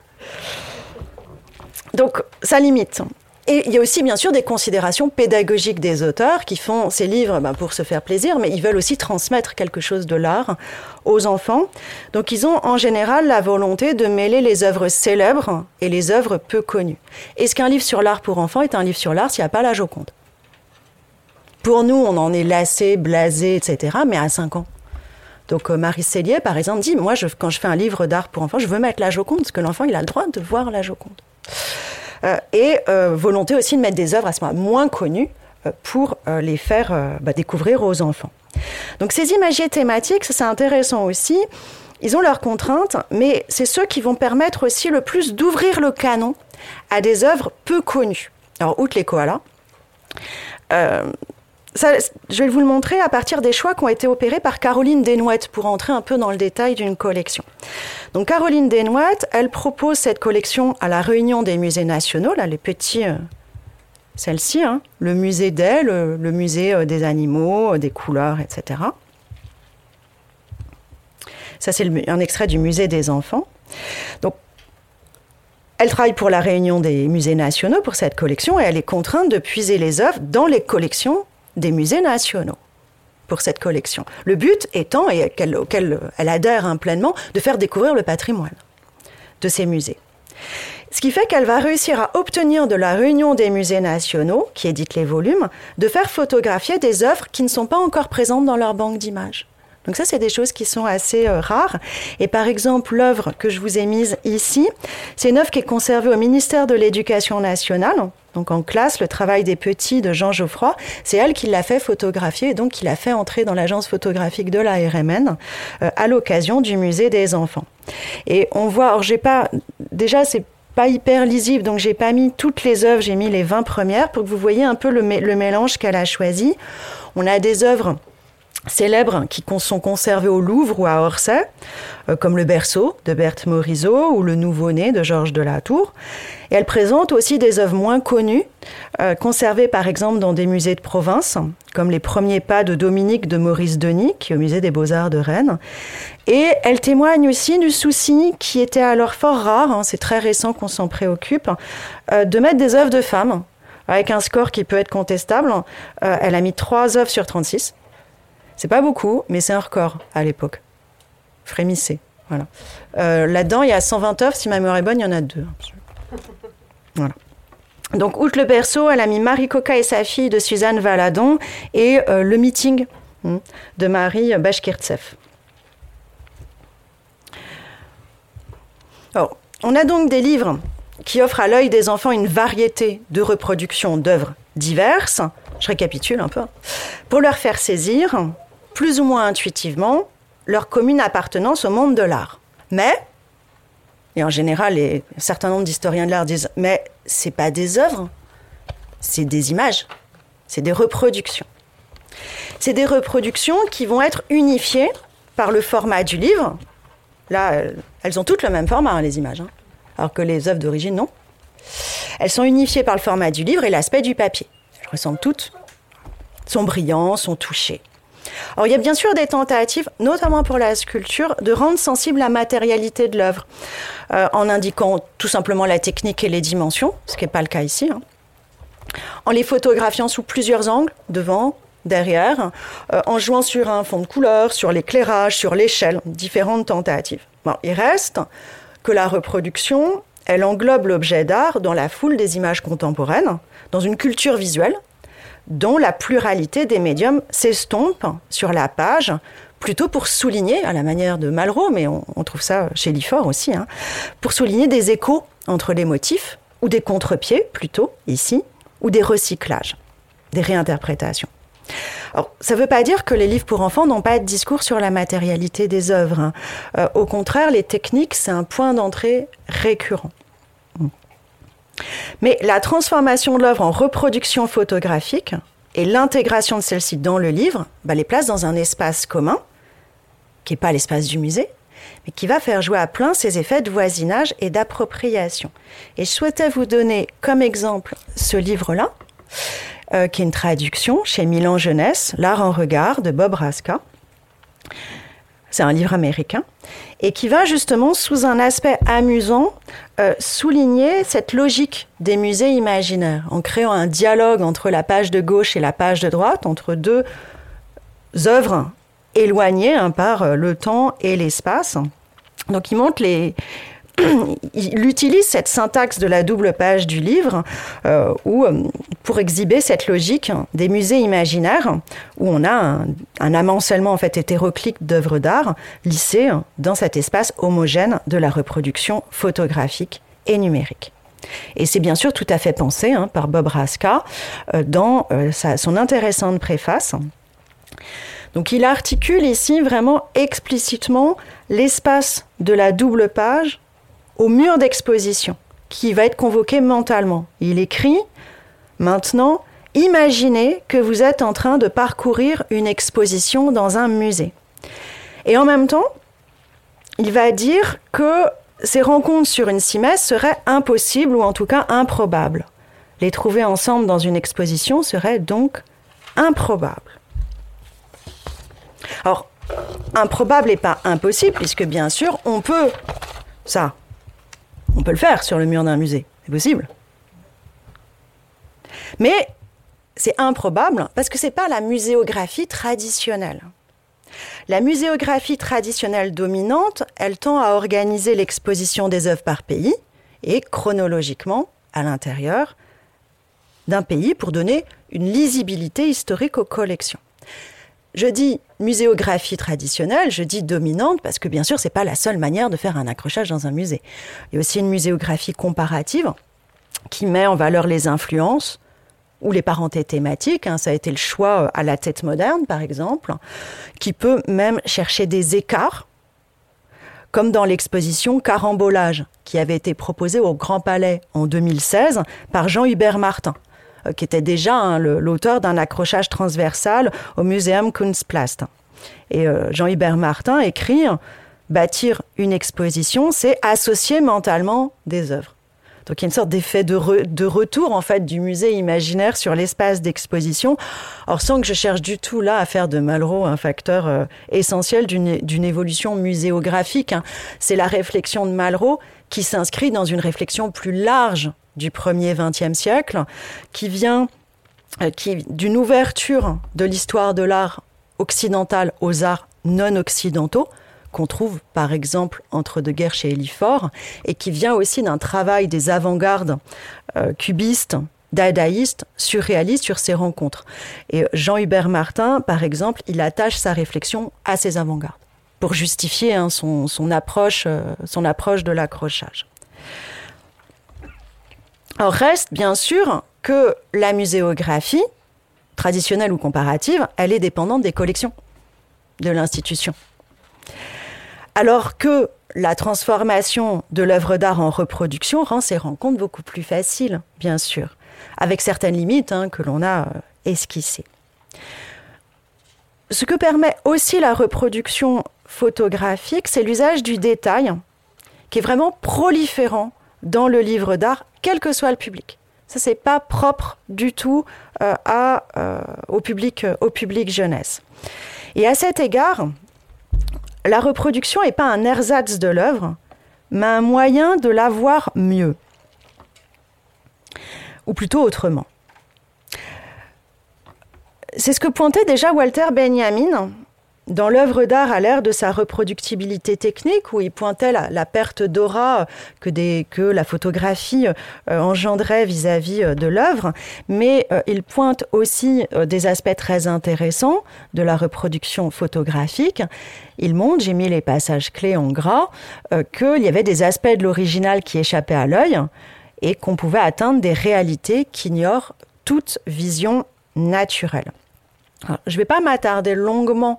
Donc, ça limite. Et il y a aussi bien sûr des considérations pédagogiques des auteurs qui font ces livres ben, pour se faire plaisir, mais ils veulent aussi transmettre quelque chose de l'art aux enfants. Donc ils ont en général la volonté de mêler les œuvres célèbres et les œuvres peu connues. Est-ce qu'un livre sur l'art pour enfants est un livre sur l'art s'il n'y a pas la Joconde Pour nous, on en est lassé, blasé, etc., mais à 5 ans. Donc euh, Marie Cellier, par exemple, dit, moi, je, quand je fais un livre d'art pour enfants, je veux mettre la Joconde, parce que l'enfant, il a le droit de voir la Joconde. Euh, et euh, volonté aussi de mettre des œuvres à ce moment moins connues euh, pour les faire bah, découvrir aux enfants. Donc ces imagiers thématiques, c'est intéressant aussi. Ils ont leurs contraintes, mais c'est ceux qui vont permettre aussi le plus d'ouvrir le canon à des œuvres peu connues. Alors, outre les koalas, je vais vous le montrer à partir des choix qui ont été opérés par Caroline Desnouettes pour entrer un peu dans le détail d'une collection. Donc Caroline Desnouettes, elle propose cette collection à la réunion des musées nationaux, là les petits, euh, celle-ci, hein, le musée d'elle, le, musée euh, des animaux, euh, des couleurs, etc. Ça c'est un extrait du musée des enfants. Donc elle travaille pour la réunion des musées nationaux pour cette collection et elle est contrainte de puiser les œuvres dans les collections des musées nationaux pour cette collection. Le but étant, et qu'elle, auquel elle adhère hein, pleinement, de faire découvrir le patrimoine de ces musées. Ce qui fait qu'elle va réussir à obtenir de la Réunion des musées nationaux, qui édite les volumes, de faire photographier des œuvres qui ne sont pas encore présentes dans leur banque d'images. Donc ça, c'est des choses qui sont assez euh, rares. Et par exemple, l'œuvre que je vous ai mise ici, c'est une œuvre qui est conservée au ministère de l'Éducation nationale. Donc en classe, le travail des petits de Jean Geoffroy, c'est elle qui l'a fait photographier et donc qui l'a fait entrer dans l'agence photographique de la RMN euh, à l'occasion du musée des enfants. Et on voit, alors j'ai pas, déjà c'est pas hyper lisible, donc j'ai pas mis toutes les œuvres, j'ai mis les 20 premières pour que vous voyez un peu le, le mélange qu'elle a choisi. On a des œuvres célèbres qui sont conservés au Louvre ou à Orsay, euh, comme le Berceau de Berthe Morisot ou le Nouveau-né de Georges Delatour. Et elle présente aussi des œuvres moins connues, euh, conservées par exemple dans des musées de province, comme les premiers pas de Dominique de Maurice Denis, qui est au musée des Beaux-Arts de Rennes. Et elle témoigne aussi du souci qui était alors fort rare, hein, c'est très récent qu'on s'en préoccupe, euh, de mettre des œuvres de femmes avec un score qui peut être contestable. elle a mis trois œuvres sur 36. C'est pas beaucoup, mais c'est un record à l'époque. Frémissez. Voilà. Euh, là-dedans, il y a 120 œuvres. Si ma mémoire est bonne, il y en a deux. Voilà. Donc, outre le berceau, elle a mis Marie Coca et sa fille de Suzanne Valadon et euh, Le Meeting hmm, de Marie Bashkirtsev. on a donc des livres qui offrent à l'œil des enfants une variété de reproductions d'œuvres diverses. Je récapitule un peu. Pour leur faire saisir plus ou moins intuitivement leur commune appartenance au monde de l'art. Mais, et en général, un certain nombre d'historiens de l'art disent, mais c'est pas des œuvres, c'est des images, c'est des reproductions. C'est des reproductions qui vont être unifiées par le format du livre. Là, elles ont toutes le même format, hein, les images, hein. alors que les œuvres d'origine, non. Elles sont unifiées par le format du livre et l'aspect du papier. Elles ressemblent toutes, sont brillantes, sont touchées. Alors il y a bien sûr des tentatives, notamment pour la sculpture, de rendre sensible la matérialité de l'œuvre, euh, en indiquant tout simplement la technique et les dimensions, ce qui n'est pas le cas ici, hein. en les photographiant sous plusieurs angles, devant, derrière, euh, en jouant sur un fond de couleur, sur l'éclairage, sur l'échelle, différentes tentatives. Bon, il reste que la reproduction, elle englobe l'objet d'art dans la foule des images contemporaines, dans une culture visuelle, dont la pluralité des médiums s'estompe sur la page, plutôt pour souligner, à la manière de Malraux, mais on, trouve ça chez Lifford aussi, hein, pour souligner des échos entre les motifs, ou des contre-pieds plutôt, ici, ou des recyclages, des réinterprétations. Alors, ça ne veut pas dire que les livres pour enfants n'ont pas de discours sur la matérialité des œuvres. Hein. Euh, au contraire, les techniques, c'est un point d'entrée récurrent. Mais la transformation de l'œuvre en reproduction photographique et l'intégration de celle-ci dans le livre bah, les place dans un espace commun, qui n'est pas l'espace du musée, mais qui va faire jouer à plein ces effets de voisinage et d'appropriation. Et je souhaitais vous donner comme exemple ce livre-là, euh, qui est une traduction chez Milan Jeunesse, L'art en regard de Bob Raska. C'est un livre américain et qui va justement, sous un aspect amusant, euh, souligner cette logique des musées imaginaires, en créant un dialogue entre la page de gauche et la page de droite, entre deux œuvres éloignées hein, par euh, le temps et l'espace. Donc il montre les, il utilise cette syntaxe de la double page du livre euh, euh, pour exhiber cette logique des musées imaginaires où on a un, amoncellement en fait hétéroclite d'œuvres d'art lissées dans cet espace homogène de la reproduction photographique et numérique. Et c'est bien sûr tout à fait pensé hein, par Bob Raska euh, dans son intéressante préface. Donc il articule ici vraiment explicitement l'espace de la double page au mur d'exposition qui va être convoqué mentalement. Il écrit maintenant Imaginez que vous êtes en train de parcourir une exposition dans un musée. Et en même temps, il va dire que ces rencontres sur une cimesse seraient impossibles ou en tout cas improbables. Les trouver ensemble dans une exposition serait donc improbable. Alors, improbable et pas impossible, puisque bien sûr, on peut, ça, on peut le faire sur le mur d'un musée, c'est possible. Mais c'est improbable parce que ce n'est pas la muséographie traditionnelle. La muséographie traditionnelle dominante, elle tend à organiser l'exposition des œuvres par pays et chronologiquement à l'intérieur d'un pays pour donner une lisibilité historique aux collections. Je dis muséographie traditionnelle, je dis dominante parce que bien sûr, c'est pas la seule manière de faire un accrochage dans un musée. Il y a aussi une muséographie comparative qui met en valeur les influences ou les parentés thématiques. Hein. ça a été le choix euh, à la tête moderne, par exemple, qui peut même chercher des écarts, comme dans l'exposition Carambolage, qui avait été proposée au Grand Palais en 2016 par Jean-Hubert Martin. Euh, qui était déjà hein, l'auteur d'un accrochage transversal au Muséum Kunstplast. Et euh, Jean-Hubert Martin écrit Bâtir une exposition, c'est associer mentalement des œuvres. Donc il y a une sorte d'effet de, retour en fait du musée imaginaire sur l'espace d'exposition. Or sans que je cherche du tout là à faire de Malraux un facteur euh, essentiel d'une évolution muséographique, hein. c'est la réflexion de Malraux qui s'inscrit dans une réflexion plus large du premier XXe siècle, qui vient euh, d'une ouverture de l'histoire de l'art occidental aux arts non occidentaux, qu'on trouve par exemple entre de guerre chez Elifort, et qui vient aussi d'un travail des avant-gardes euh, cubistes, dadaïstes, surréalistes sur ces rencontres. Et Jean-Hubert Martin, par exemple, il attache sa réflexion à ces avant-gardes pour justifier hein, son, approche, euh, son approche de l'accrochage. Reste bien sûr que la muséographie, traditionnelle ou comparative, elle est dépendante des collections de l'institution. Alors que la transformation de l'œuvre d'art en reproduction rend ces rencontres beaucoup plus faciles, bien sûr, avec certaines limites hein, que l'on a euh, esquissées. Ce que permet aussi la reproduction photographique, c'est l'usage du détail, qui est vraiment proliférant dans le livre d'art, quel que soit le public. Ça, c'est pas propre du tout euh, euh, au, public, au public jeunesse. Et à cet égard, la reproduction n'est pas un ersatz de l'œuvre, mais un moyen de la voir mieux. Ou plutôt autrement. C'est ce que pointait déjà Walter Benjamin dans l'œuvre d'art à l'ère de sa reproductibilité technique, où il pointait la, perte d'aura que, la photographie euh, engendrait vis-à-vis euh, de l'œuvre, mais euh, il pointe aussi des aspects très intéressants de la reproduction photographique. Il montre, j'ai mis les passages clés en gras, qu'il y avait des aspects de l'original qui échappaient à l'œil et qu'on pouvait atteindre des réalités qu'ignorent toute vision naturelle. je ne vais pas m'attarder longuement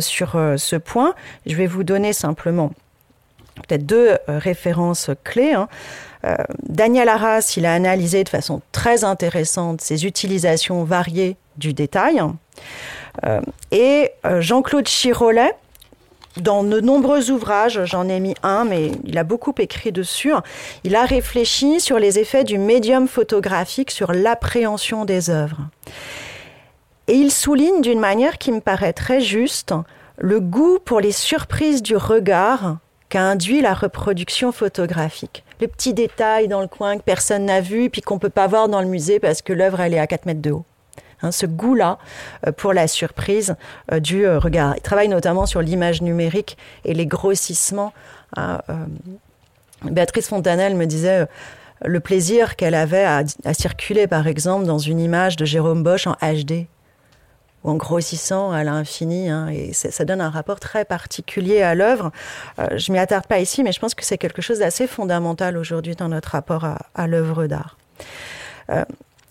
sur euh, ce point. Je vais vous donner simplement peut-être deux euh, références clés. Hein. Daniel Arras, il a analysé de façon très intéressante ces utilisations variées du détail. et Jean-Claude Chirolet, dans de nombreux ouvrages, j'en ai mis un, mais il a beaucoup écrit dessus, il a réfléchi sur les effets du médium photographique sur l'appréhension des œuvres. Et il souligne d'une manière qui me paraît très juste le goût pour les surprises du regard qu'a induit la reproduction photographique. Le petit détail dans le coin que personne n'a vu, puis qu'on ne peut pas voir dans le musée parce que l'œuvre, elle est à 4 mètres de haut. Hein, ce goût-là euh, pour la surprise euh, du euh, regard. Il travaille notamment sur l'image numérique et les grossissements. Hein, Béatrice Fontanelle me disait le plaisir qu'elle avait à, à, circuler, par exemple, dans une image de Jérôme Bosch en HD en grossissant à l'infini. Hein, et ça donne un rapport très particulier à l'œuvre. Euh, je m'y attarde pas ici, mais je pense que c'est quelque chose d'assez fondamental aujourd'hui dans notre rapport à, l'œuvre d'art. Euh,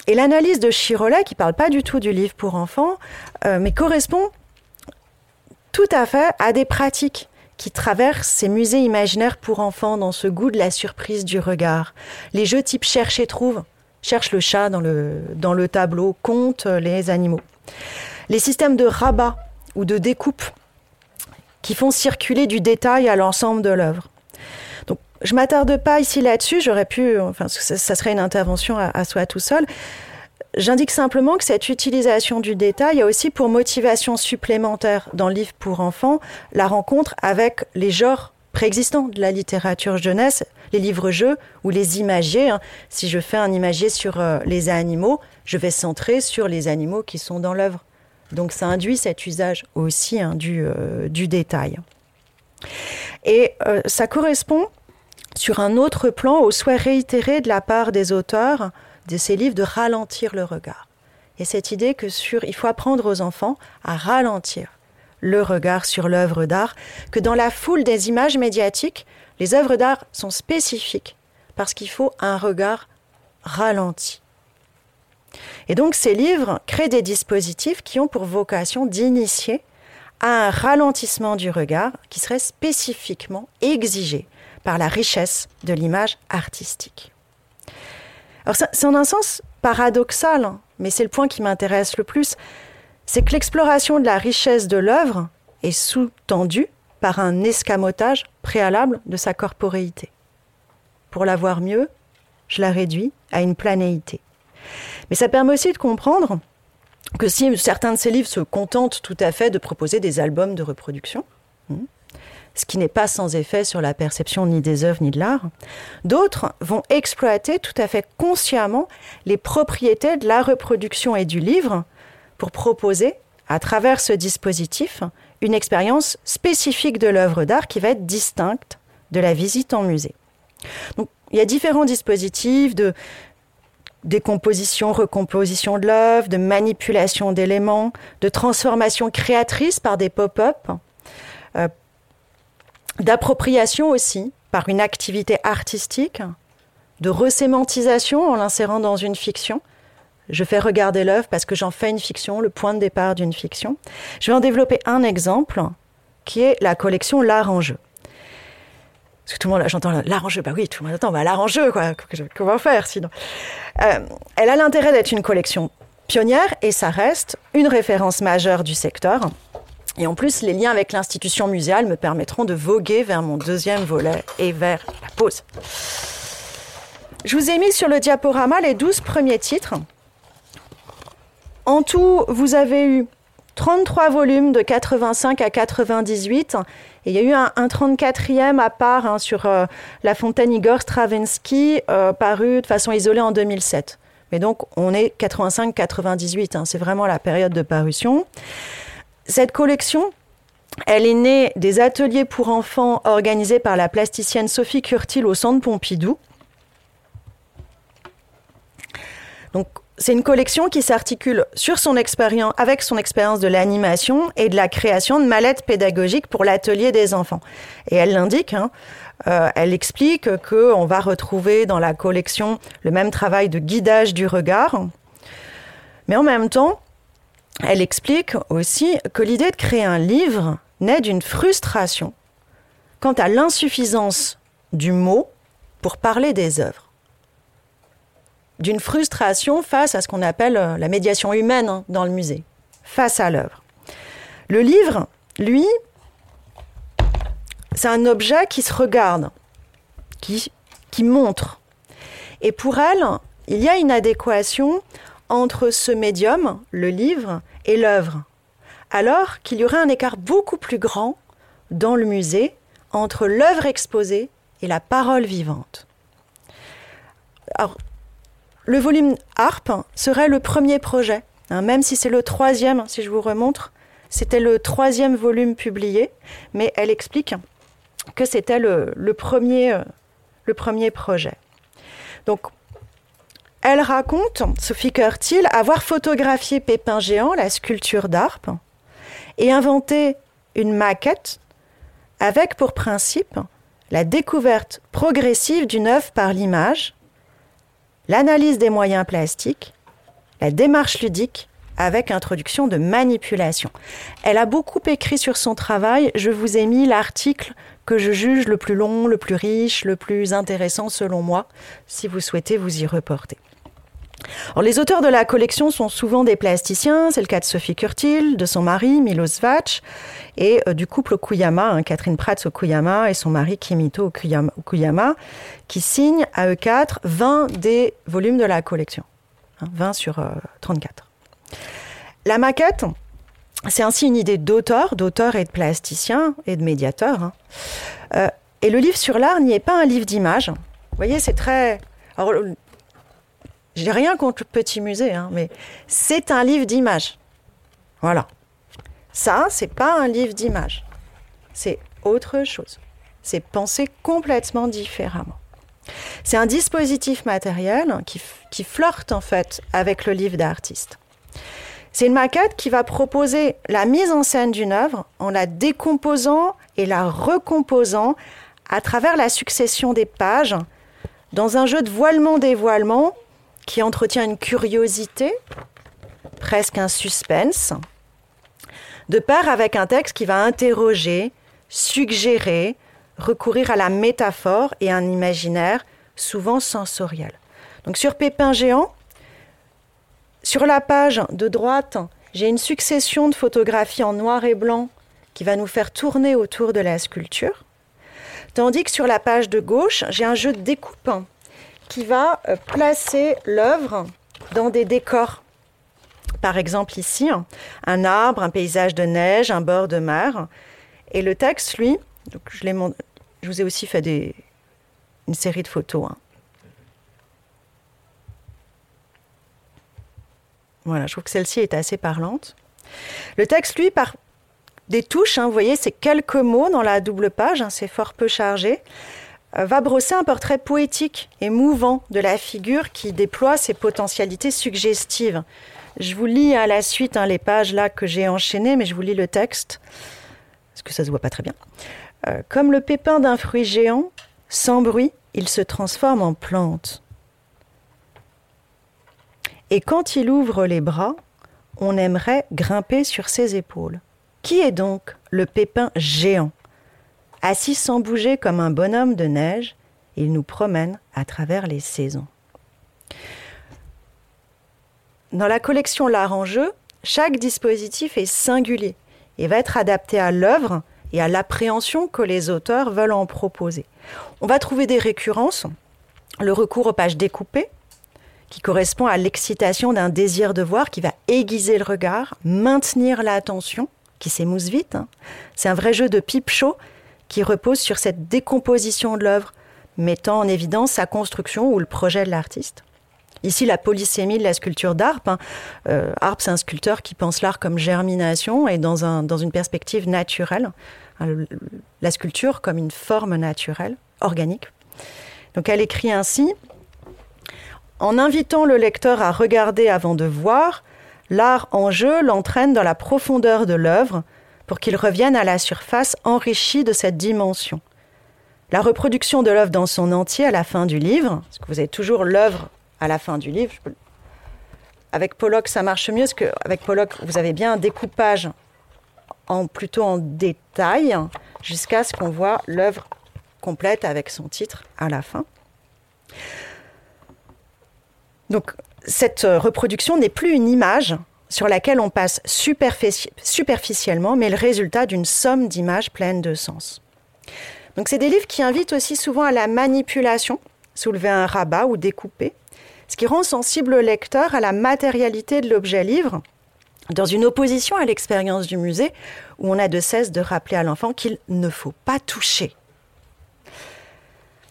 et l'analyse de Chirolet, qui parle pas du tout du livre pour enfants, euh, mais correspond tout à fait à des pratiques qui traversent ces musées imaginaires pour enfants dans ce goût de la surprise du regard. Les jeux type cherche et trouve, cherche le chat dans le, dans le tableau, compte les animaux les systèmes de rabat ou de découpe qui font circuler du détail à l'ensemble de l'œuvre. Donc, je m'attarde pas ici là-dessus, j'aurais pu, enfin, ça, serait une intervention à, soi tout seul. J'indique simplement que cette utilisation du détail a aussi pour motivation supplémentaire dans le livre pour enfants la rencontre avec les genres préexistants de la littérature jeunesse, les livres-jeux ou les imagiers. Hein. Si je fais un imagier sur euh, les animaux, je vais centrer sur les animaux qui sont dans l'œuvre. Donc ça induit cet usage aussi hein, euh, du, détail. Et euh, ça correspond sur un autre plan au souhait réitéré de la part des auteurs de ces livres de ralentir le regard. Et cette idée que sur, il faut apprendre aux enfants à ralentir le regard sur l'œuvre d'art, que dans la foule des images médiatiques, les œuvres d'art sont spécifiques parce qu'il faut un regard ralenti. Et donc ces livres créent des dispositifs qui ont pour vocation d'initier à un ralentissement du regard qui serait spécifiquement exigé par la richesse de l'image artistique. Alors c'est en un sens paradoxal, hein, mais c'est le point qui m'intéresse le plus, c'est que l'exploration de la richesse de l'œuvre est sous-tendue par un escamotage préalable de sa corporéité. Pour la voir mieux, je la réduis à une planéité. Mais ça permet aussi de comprendre que si certains de ces livres se contentent tout à fait de proposer des albums de reproduction, hmm, ce qui n'est pas sans effet sur la perception ni des œuvres ni de l'art, d'autres vont exploiter tout à fait consciemment les propriétés de la reproduction et du livre pour proposer, à travers ce dispositif, une expérience spécifique de l'œuvre d'art qui va être distincte de la visite en musée. Donc, il y a différents dispositifs de décomposition, recomposition de l'œuvre, de manipulation d'éléments, de transformation créatrice par des pop-up, euh, d'appropriation aussi par une activité artistique, de resémantisation en l'insérant dans une fiction. Je fais regarder l'œuvre parce que j'en fais une fiction, le point de départ d'une fiction. Je vais en développer un exemple qui est la collection L'art en jeu. Parce que tout le monde, j'entends l'arrangeux, bah oui, tout le monde attend, bah l'arrangeux, quoi, comment faire sinon? Euh, Elle a l'intérêt d'être une collection pionnière et ça reste une référence majeure du secteur. Et en plus, les liens avec l'institution muséale me permettront de voguer vers mon deuxième volet et vers la pause. Je vous ai mis sur le diaporama les 12 premiers titres. En tout, vous avez eu 33 volumes de 85 à 98 il y a eu un, 34e à part hein, sur euh, La Fontaine Igor Stravinsky, euh, paru de façon isolée en 2007. Mais donc, on est 85-98, hein, c'est vraiment la période de parution. Cette collection elle est née des ateliers pour enfants organisés par la plasticienne Sophie Curtil au Centre Pompidou. Donc, c'est une collection qui s'articule sur son expérience, avec son expérience de l'animation et de la création de mallettes pédagogiques pour l'atelier des enfants. Et elle l'indique, hein, euh, elle explique qu'on va retrouver dans la collection le même travail de guidage du regard. Mais en même temps, elle explique aussi que l'idée de créer un livre naît d'une frustration quant à l'insuffisance du mot pour parler des œuvres. D'une frustration face à ce qu'on appelle euh, la médiation humaine hein, dans le musée, face à l'œuvre. Le livre, lui, c'est un objet qui se regarde, qui, qui montre. Et pour elle, il y a une adéquation entre ce médium, le livre, et l'œuvre alors qu'il y aurait un écart beaucoup plus grand dans le musée entre l'œuvre exposée et la parole vivante. Le volume harpe serait le premier projet, hein, même si c'est le troisième, si je vous remontre, c'était le troisième volume publié, mais elle explique que c'était le, premier, euh, premier projet. Donc, elle raconte, Sophie Curtil, avoir photographié Pépin Géant, la sculpture d'arpe, et inventer une maquette avec pour principe la découverte progressive d'une œuvre par l'image, l'analyse des moyens plastiques, la démarche ludique avec introduction de manipulation. Elle a beaucoup écrit sur son travail. Je vous ai mis l'article que je juge le plus long, le plus riche, le plus intéressant selon moi, si vous souhaitez vous y reporter les auteurs de la collection sont souvent des plasticiens. C'est le cas de Sophie Curtil, de son mari Milos Vach et euh, du couple Okuyama, hein, Catherine Prats Okuyama et son mari Kimito Okuyama, qui signent à eux quatre 20 des volumes de la collection. 20 hein, sur 34. Euh, la maquette, c'est ainsi une idée d'auteur, d'auteur et de plasticien et de médiateur. Hein. Euh, et le livre sur l'art n'y est pas un livre d'images. Vous voyez, c'est très. J'ai rien contre le petit musée, hein, mais c'est un livre d'images. Voilà. Ça, c'est pas un livre d'images. C'est autre chose. C'est pensé complètement différemment. C'est un dispositif matériel qui, qui flirte en fait avec le livre d'artiste. C'est une maquette qui va proposer la mise en scène d'une œuvre en la décomposant et la recomposant à travers la succession des pages dans un jeu de voilement-dévoilement qui entretient une curiosité, presque un suspense, de pair avec un texte qui va interroger, suggérer, recourir à la métaphore et un imaginaire souvent sensoriel. Donc sur Pépin géant, sur la page de droite, j'ai une succession de photographies en noir et blanc qui va nous faire tourner autour de la sculpture. Tandis que sur la page de gauche, j'ai un jeu de découpe qui va euh, placer l'œuvre dans des décors. Par exemple ici, un arbre, un paysage de neige, un bord de mer. Et le texte, lui, je, vous ai aussi fait une série de photos. Hein. Voilà, je trouve que celle-ci est assez parlante. Le texte, lui, par des touches, hein, vous voyez, c'est quelques mots dans la double page, hein, c'est fort peu chargé. Euh, va brosser un portrait poétique et mouvant de la figure qui déploie ses potentialités suggestives. Je vous lis à la suite hein, les pages là que j'ai enchaînées, mais je vous lis le texte, parce que ça se voit pas très bien. Euh, comme le pépin d'un fruit géant, sans bruit, il se transforme en plante. Et quand il ouvre les bras, on aimerait grimper sur ses épaules. Qui est donc le pépin géant? Assis sans bouger comme un bonhomme de neige, il nous promène à travers les saisons. Dans la collection L'art en jeu, chaque dispositif est singulier et va être adapté à l'œuvre et à l'appréhension que les auteurs veulent en proposer. On va trouver des récurrences, le recours aux pages découpées, qui correspond à l'excitation d'un désir de voir qui va aiguiser le regard, maintenir l'attention, qui s'émousse vite. Hein. C'est un vrai jeu de pipe chaud qui repose sur cette décomposition de l'œuvre, mettant en évidence sa construction ou le projet de l'artiste. Ici, la polysémie de la sculpture d'Arp. Hein. Euh, Arp, c'est un sculpteur qui pense l'art comme germination et dans, un, dans une perspective naturelle. Hein, la sculpture comme une forme naturelle, organique. Donc elle écrit ainsi En invitant le lecteur à regarder avant de voir, l'art en jeu l'entraîne dans la profondeur de l'œuvre pour qu'il revienne à la surface enrichi de cette dimension. La reproduction de l'œuvre dans son entier à la fin du livre, parce que vous avez toujours l'œuvre à la fin du livre. Avec Pollock, ça marche mieux, parce qu'avec Pollock, vous avez bien un découpage plutôt en détail, jusqu'à ce qu'on voit l'œuvre complète avec son titre à la fin. Donc, cette reproduction n'est plus une image sur laquelle on passe superficiellement, mais le résultat d'une somme d'images pleines de sens. Donc, c'est des livres qui invitent aussi souvent à la manipulation, soulever un rabat ou découper, ce qui rend sensible le lecteur à la matérialité de l'objet livre, dans une opposition à l'expérience du musée, où on a de cesse de rappeler à l'enfant qu'il ne faut pas toucher.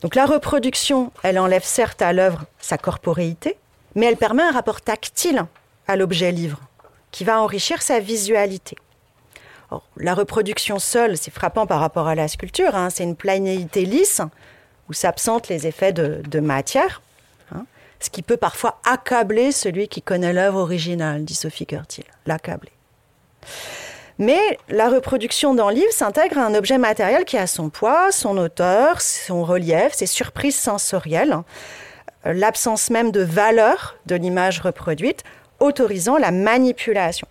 Donc la reproduction, elle enlève certes à l'œuvre sa corporéité, mais elle permet un rapport tactile à l'objet livre, qui va enrichir sa visualité. la reproduction seule, c'est frappant par rapport à la sculpture, hein, c'est une planéité lisse, où s'absentent les effets de matière ce qui peut parfois accabler celui qui connaît l'œuvre originale, dit Sophie Curtil, l'accabler. Mais la reproduction dans le livre s'intègre à un objet matériel qui a son poids, son hauteur, son relief, ses surprises sensorielles, l'absence même de valeur de l'image reproduite, autorisant la manipulation.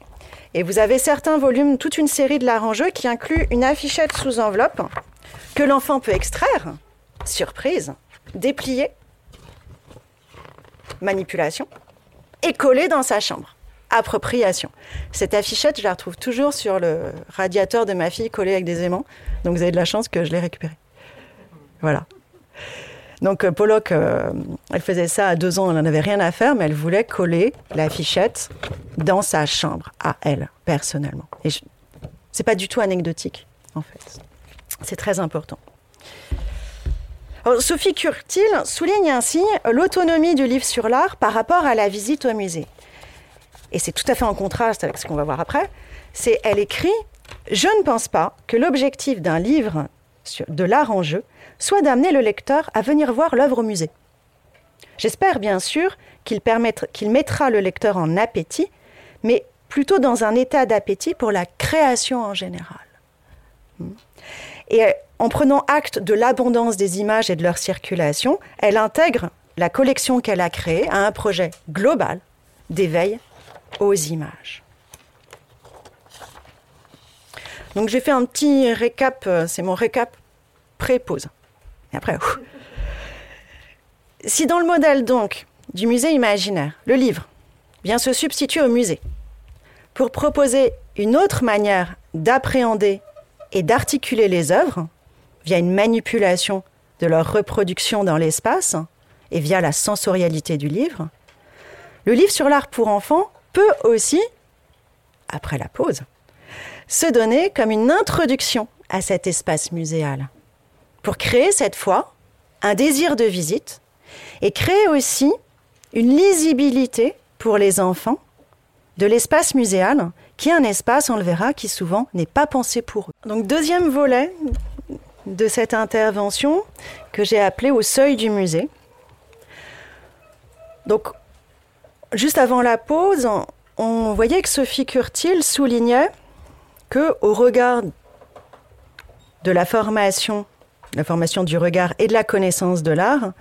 Et vous avez certains volumes, toute une série de l'arrangeux qui inclut une affichette sous enveloppe que l'enfant peut extraire, surprise, déplier manipulation, et collée dans sa chambre. Appropriation. Cette affichette, je la retrouve toujours sur le radiateur de ma fille collée avec des aimants. Donc vous avez de la chance que je l'ai récupérée. Voilà. Donc euh, Pollock, euh, elle faisait ça à deux ans, elle n'en avait rien à faire, mais elle voulait coller l'affichette dans sa chambre, à elle, personnellement. Et c'est pas du tout anecdotique, en fait. C'est très important. Sophie Curtil souligne ainsi l'autonomie du livre sur l'art par rapport à la visite au musée. Et c'est tout à fait en contraste avec ce qu'on va voir après. C'est, elle écrit Je ne pense pas que l'objectif d'un livre de l'art en jeu soit d'amener le lecteur à venir voir l'œuvre au musée. J'espère bien sûr qu'il, mettra le lecteur en appétit, mais plutôt dans un état d'appétit pour la création en général. Hmm. Et en prenant acte de l'abondance des images et de leur circulation, elle intègre la collection qu'elle a créée à un projet global d'éveil aux images. Donc j'ai fait un petit récap, euh, c'est mon récap pré-pause. Et après, si dans le modèle donc du musée imaginaire, le livre vient se substituer au musée pour proposer une autre manière d'appréhender et d'articuler les œuvres, via une manipulation de leur reproduction dans l'espace et via la sensorialité du livre, le livre sur l'art pour enfants peut aussi, après la pause, se donner comme une introduction à cet espace muséal, pour créer cette fois un désir de visite et créer aussi une lisibilité pour les enfants de l'espace muséal, qui est un espace, on le verra, qui souvent n'est pas pensé pour eux. Donc deuxième volet de cette intervention que j'ai appelée au seuil du musée. Donc, juste avant la pause, on voyait que Sophie Curtil soulignait que, au regard de la formation, la formation du regard et de la connaissance de l'art,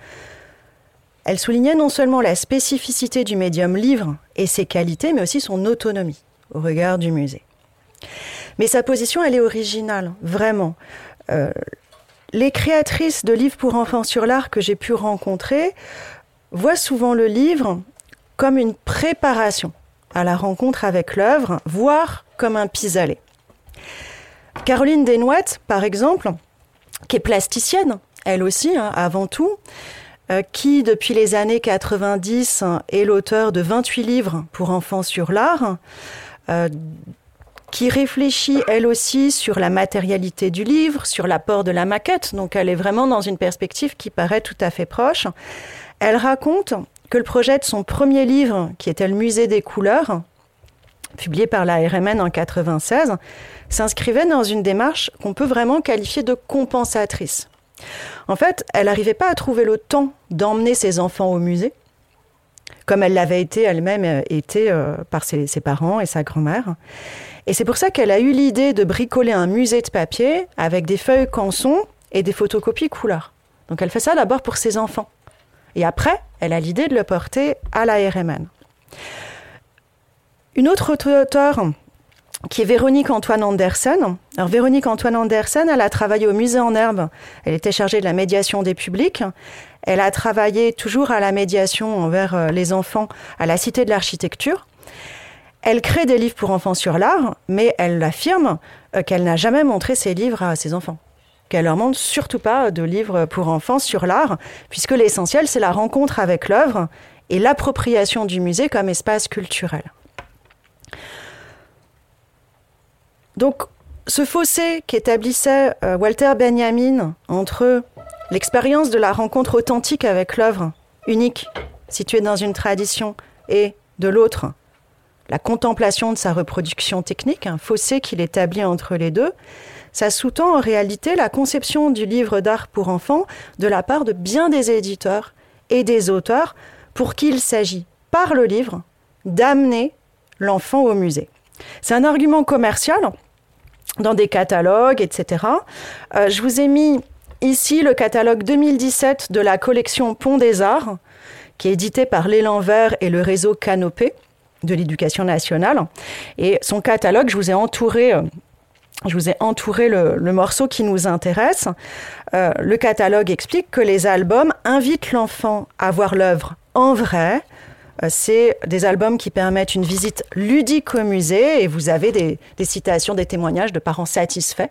elle soulignait non seulement la spécificité du médium livre et ses qualités, mais aussi son autonomie au regard du musée. Mais sa position, elle est originale, vraiment. Euh, les créatrices de livres pour enfants sur l'art que j'ai pu rencontrer voient souvent le livre comme une préparation à la rencontre avec l'œuvre, voire comme un pis-aller. Caroline Desnouettes, par exemple, qui est plasticienne, elle aussi, hein, avant tout, euh, qui, depuis les années 90, est l'auteur de 28 livres pour enfants sur l'art, euh, qui réfléchit elle aussi sur la matérialité du livre, sur l'apport de la maquette. Donc elle est vraiment dans une perspective qui paraît tout à fait proche. Elle raconte que le projet de son premier livre, qui était Le Musée des couleurs, publié par la RMN en 96, s'inscrivait dans une démarche qu'on peut vraiment qualifier de compensatrice. En fait, elle n'arrivait pas à trouver le temps d'emmener ses enfants au musée, comme elle l'avait été elle-même euh, été euh, par ses, parents et sa grand-mère. Et c'est pour ça qu'elle a eu l'idée de bricoler un musée de papier avec des feuilles canson et des photocopies couleurs. Donc elle fait ça d'abord pour ses enfants. Et après, elle a l'idée de le porter à la RMN. Une autre auteure qui est Véronique Antoine Andersen. Alors Véronique Antoine Andersen, elle a travaillé au musée en herbe. Elle était chargée de la médiation des publics. Elle a travaillé toujours à la médiation envers euh, les enfants à la Cité de l'Architecture. Elle crée des livres pour enfants sur l'art, mais elle affirme euh, qu'elle n'a jamais montré ses livres à ses enfants. Qu'elle leur montre surtout pas de livres pour enfants sur l'art, puisque l'essentiel, c'est la rencontre avec l'œuvre et l'appropriation du musée comme espace culturel. Donc, ce fossé qu'établissait euh, Walter Benjamin entre l'expérience de la rencontre authentique avec l'œuvre unique, située dans une tradition, et de l'autre, la contemplation de sa reproduction technique, un fossé qu'il établit entre les deux, ça sous-tend en réalité la conception du livre d'art pour enfants de la part de bien des éditeurs et des auteurs pour qui il s'agit, par le livre, d'amener l'enfant au musée. C'est un argument commercial dans des catalogues, etc. Euh, je vous ai mis ici le catalogue 2017 de la collection Pont des Arts, qui est édité par l'Élan Vert et le réseau Canopé de l'éducation nationale. Et son catalogue, je vous ai entouré. Euh, je vous ai entouré le, morceau qui nous intéresse. Euh, le catalogue explique que les albums invitent l'enfant à voir l'œuvre en vrai, c'est des albums qui permettent une visite ludique au musée et vous avez des, citations, des témoignages de parents satisfaits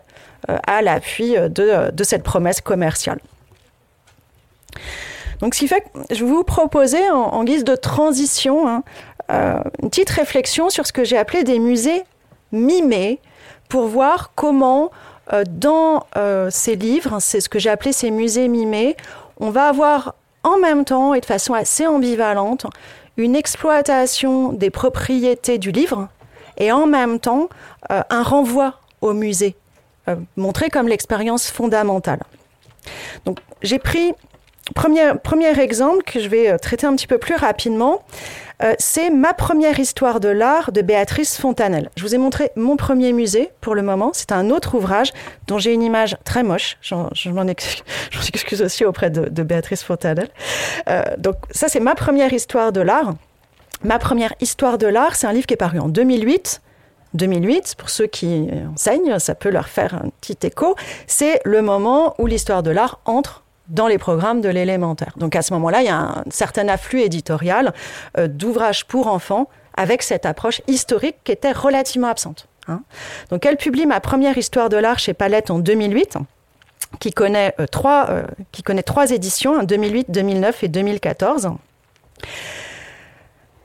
euh, à l'appui de, de, cette promesse commerciale. Donc, ce qui fait que je vais vous proposer en, guise de transition hein, euh, une petite réflexion sur ce que j'ai appelé des musées mimés pour voir comment, euh, dans euh, ces livres, c'est ce que j'ai appelé ces musées mimés, on va avoir en même temps et de façon assez ambivalente une exploitation des propriétés du livre et en même temps euh, un renvoi au musée, euh, montré comme l'expérience fondamentale. Donc j'ai pris premier, premier exemple que je vais euh, traiter un petit peu plus rapidement. Euh, c'est ma première histoire de l'art de Béatrice Fontanelle. Je vous ai montré mon premier musée pour le moment. C'est un autre ouvrage dont j'ai une image très moche. Je m'en excuse, aussi auprès de, de Béatrice Fontanelle. Euh, donc ça, c'est ma première histoire de l'art. Ma première histoire de l'art, c'est un livre qui est paru en 2008. 2008, pour ceux qui enseignent, ça peut leur faire un petit écho. C'est le moment où l'histoire de l'art entre dans les programmes de l'élémentaire. Donc à ce moment-là, il y a un certain afflux éditorial euh, d'ouvrages pour enfants avec cette approche historique qui était relativement absente. Hein. Donc elle publie ma première histoire de l'art chez Palette en 2008 qui connaît, euh, trois, euh, qui connaît trois éditions, 2008, 2009 et 2014.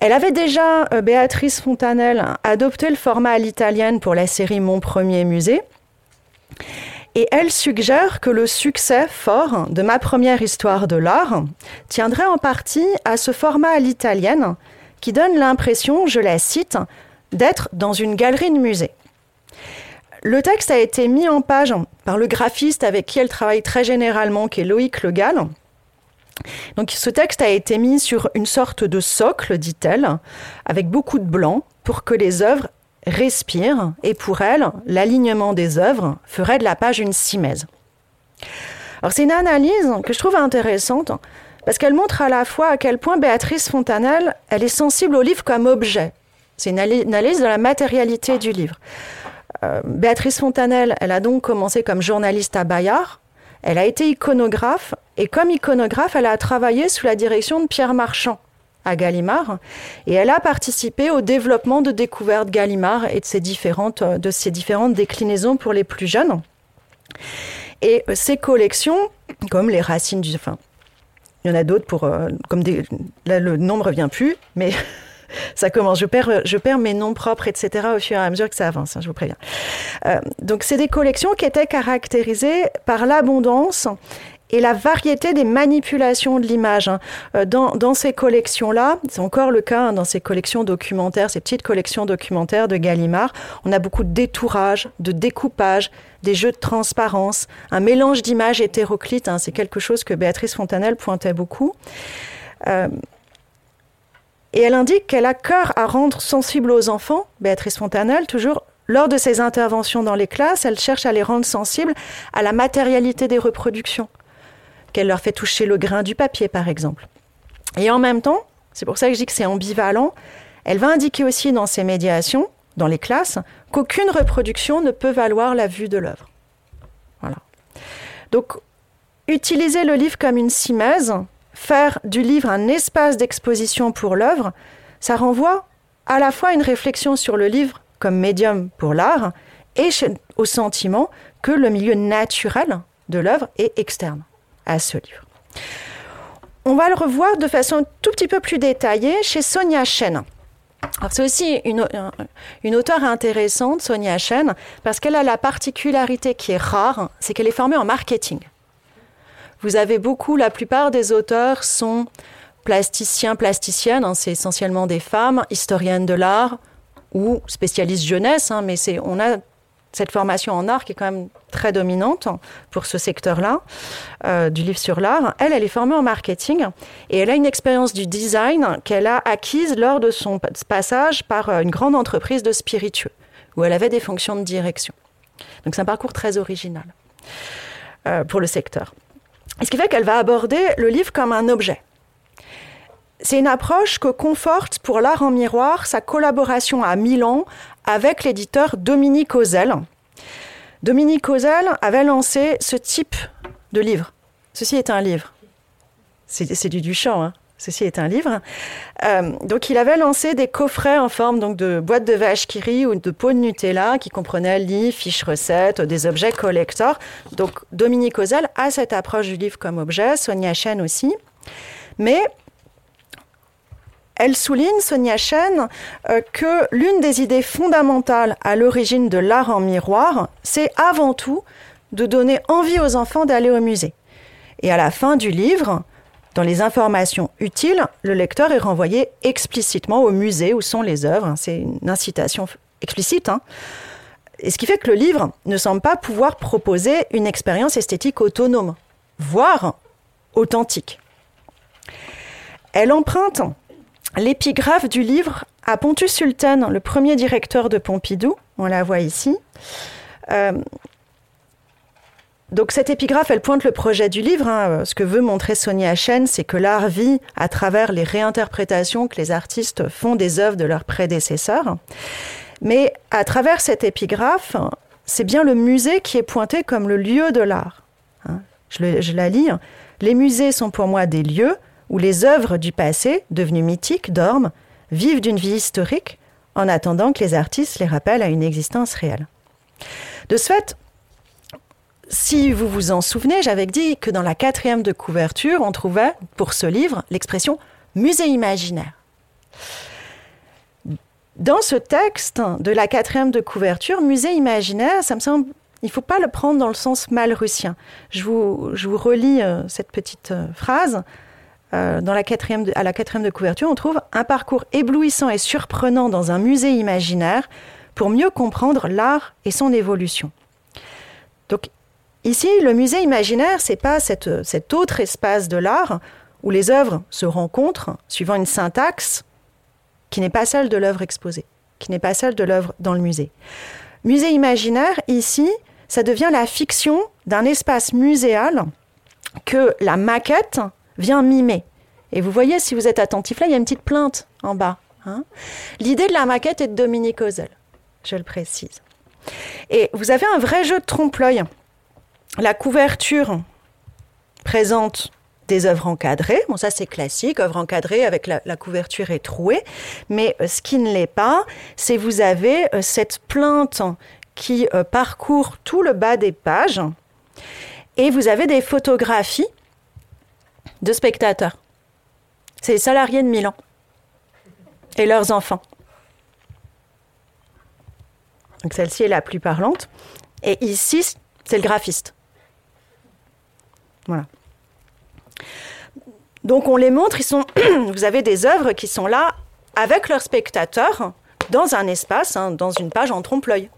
Elle avait déjà, Béatrice Fontanelle, adopté le format à l'italienne pour la série Mon premier musée. Et elle suggère que le succès fort de ma première histoire de l'art tiendrait en partie à ce format à l'italienne qui donne l'impression, je la cite, d'être dans une galerie de musée. Le texte a été mis en page par le graphiste avec qui elle travaille très généralement, qui est Loïc Legal. Donc ce texte a été mis sur une sorte de socle, dit-elle, avec beaucoup de blanc, pour que les œuvres respire et pour elle, l'alignement des œuvres ferait de la page une simèse. Alors c'est une analyse que je trouve intéressante parce qu'elle montre à la fois à quel point Béatrice Fontanelle, elle est sensible au livre comme objet. C'est une analyse de la matérialité du livre. Euh, Béatrice Fontanelle, elle a donc commencé comme journaliste à Bayard. Elle a été iconographe et comme iconographe, elle a travaillé sous la direction de Pierre Marchand, à Gallimard et elle a participé au développement de découvertes Gallimard et de ses différentes, de ses différentes déclinaisons pour les plus jeunes. Et ces collections, comme les racines du... Enfin, il y en a d'autres pour... Euh, comme des, là, le nom ne revient plus, mais ça commence. Je perds, je perds mes noms propres, etc. au fur et à mesure que ça avance, hein, je vous préviens. Euh, donc, c'est des collections qui étaient caractérisées par l'abondance et la variété des manipulations de l'image. Hein. Euh, dans, ces collections-là, c'est encore le cas hein, dans ces collections documentaires, ces petites collections documentaires de Gallimard, on a beaucoup de détourage, de découpage, des jeux de transparence, un mélange d'images hétéroclites. Hein, c'est quelque chose que Béatrice Fontanelle pointait beaucoup. Euh, et elle indique qu'elle a cœur à rendre sensibles aux enfants, Béatrice Fontanelle, toujours lors de ses interventions dans les classes, elle cherche à les rendre sensibles à la matérialité des reproductions, qu'elle leur fait toucher le grain du papier, par exemple. Et en même temps, c'est pour ça que je dis que c'est ambivalent, elle va indiquer aussi dans ses médiations, dans les classes, qu'aucune reproduction ne peut valoir la vue de l'œuvre. Voilà. Donc, utiliser le livre comme une simèse, faire du livre un espace d'exposition pour l'œuvre, ça renvoie à la fois une réflexion sur le livre comme médium pour l'art et au sentiment que le milieu naturel de l'œuvre est externe à ce livre. On va le revoir de façon tout petit peu plus détaillée chez Sonia Chen. C'est aussi une, une, auteure intéressante, Sonia Chen, parce qu'elle a la particularité qui est rare, c'est qu'elle est formée en marketing. Vous avez beaucoup, la plupart des auteurs sont plasticiens, plasticiennes, hein, c'est essentiellement des femmes, historiennes de l'art, ou spécialiste jeunesse, hein, mais on a cette formation en art qui est quand même très dominante pour ce secteur-là, euh, du livre sur l'art. Elle, elle est formée en marketing et elle a une expérience du design qu'elle a acquise lors de son passage par euh, une grande entreprise de spiritueux, où elle avait des fonctions de direction. Donc c'est un parcours très original euh, pour le secteur. ce qui fait qu'elle va aborder le livre comme un objet. C'est une approche que conforte pour l'art en miroir sa collaboration à Milan avec l'éditeur Dominique Ozel. Dominique Ozel avait lancé ce type de livre. Ceci est un livre. C'est du Duchamp, hein. Ceci est un livre. Euh, donc, il avait lancé des coffrets en forme donc, de boîtes de vache qui rit ou de pots de Nutella qui comprenaient livres, fiches recettes, des objets collector. Donc, Dominique Ozel a cette approche du livre comme objet, Sonia Chen aussi. Mais elle souligne, Sonia Chen, euh, que l'une des idées fondamentales à l'origine de l'art en miroir, c'est avant tout de donner envie aux enfants d'aller au musée. Et à la fin du livre, dans les informations utiles, le lecteur est renvoyé explicitement au musée où sont les œuvres. C'est une incitation explicite. Hein. Et ce qui fait que le livre ne semble pas pouvoir proposer une expérience esthétique autonome, voire authentique. Elle emprunte l'épigraphe du livre à Pontus Sultan, le premier directeur de Pompidou. On la voit ici. Euh, donc cette épigraphe, elle pointe le projet du livre. Hein. Ce que veut montrer Sonia Chen, c'est que l'art vit à travers les réinterprétations que les artistes font des œuvres de leurs prédécesseurs. Mais à travers cette épigraphe, c'est bien le musée qui est pointé comme le lieu de l'art. Hein. Je, je la lis. Les musées sont pour moi des lieux où les œuvres du passé, devenues mythiques, dorment, vivent d'une vie historique, en attendant que les artistes les rappellent à une existence réelle. De ce fait, si vous vous en souvenez, j'avais dit que dans la quatrième de couverture, on trouvait pour ce livre l'expression musée imaginaire. Dans ce texte de la quatrième de couverture, musée imaginaire, ça me semble, il ne faut pas le prendre dans le sens malrussien. Je vous, je vous relis euh, cette petite euh, phrase. Euh, dans la quatrième à la quatrième de couverture, on trouve un parcours éblouissant et surprenant dans un musée imaginaire pour mieux comprendre l'art et son évolution. Donc ici, le musée imaginaire, c'est pas cette, cet autre espace de l'art où les œuvres se rencontrent suivant une syntaxe qui n'est pas celle de l'œuvre exposée, qui n'est pas celle de l'œuvre dans le musée. Musée imaginaire, ici, ça devient la fiction d'un espace muséal que la maquette vient mimer. Et vous voyez, si vous êtes attentif là, il y a une petite plainte en bas. Hein. L'idée de la maquette est de Dominique Ozel, je le précise. Et vous avez un vrai jeu de trompe-l'œil. La couverture présente des œuvres encadrées. Bon, ça c'est classique, œuvre encadrée avec la, couverture est trouée. Mais euh, ce qui ne l'est pas, c'est vous avez euh, cette plainte qui euh, parcourt tout le bas des pages. Et vous avez des photographies de spectateurs. C'est les salariés de Milan et leurs enfants. Donc celle-ci est la plus parlante. Et ici, c'est le graphiste. Voilà. Donc on les montre, ils sont, vous avez des œuvres qui sont là avec leurs spectateurs dans un espace, hein, dans une page en trompe-l'œil.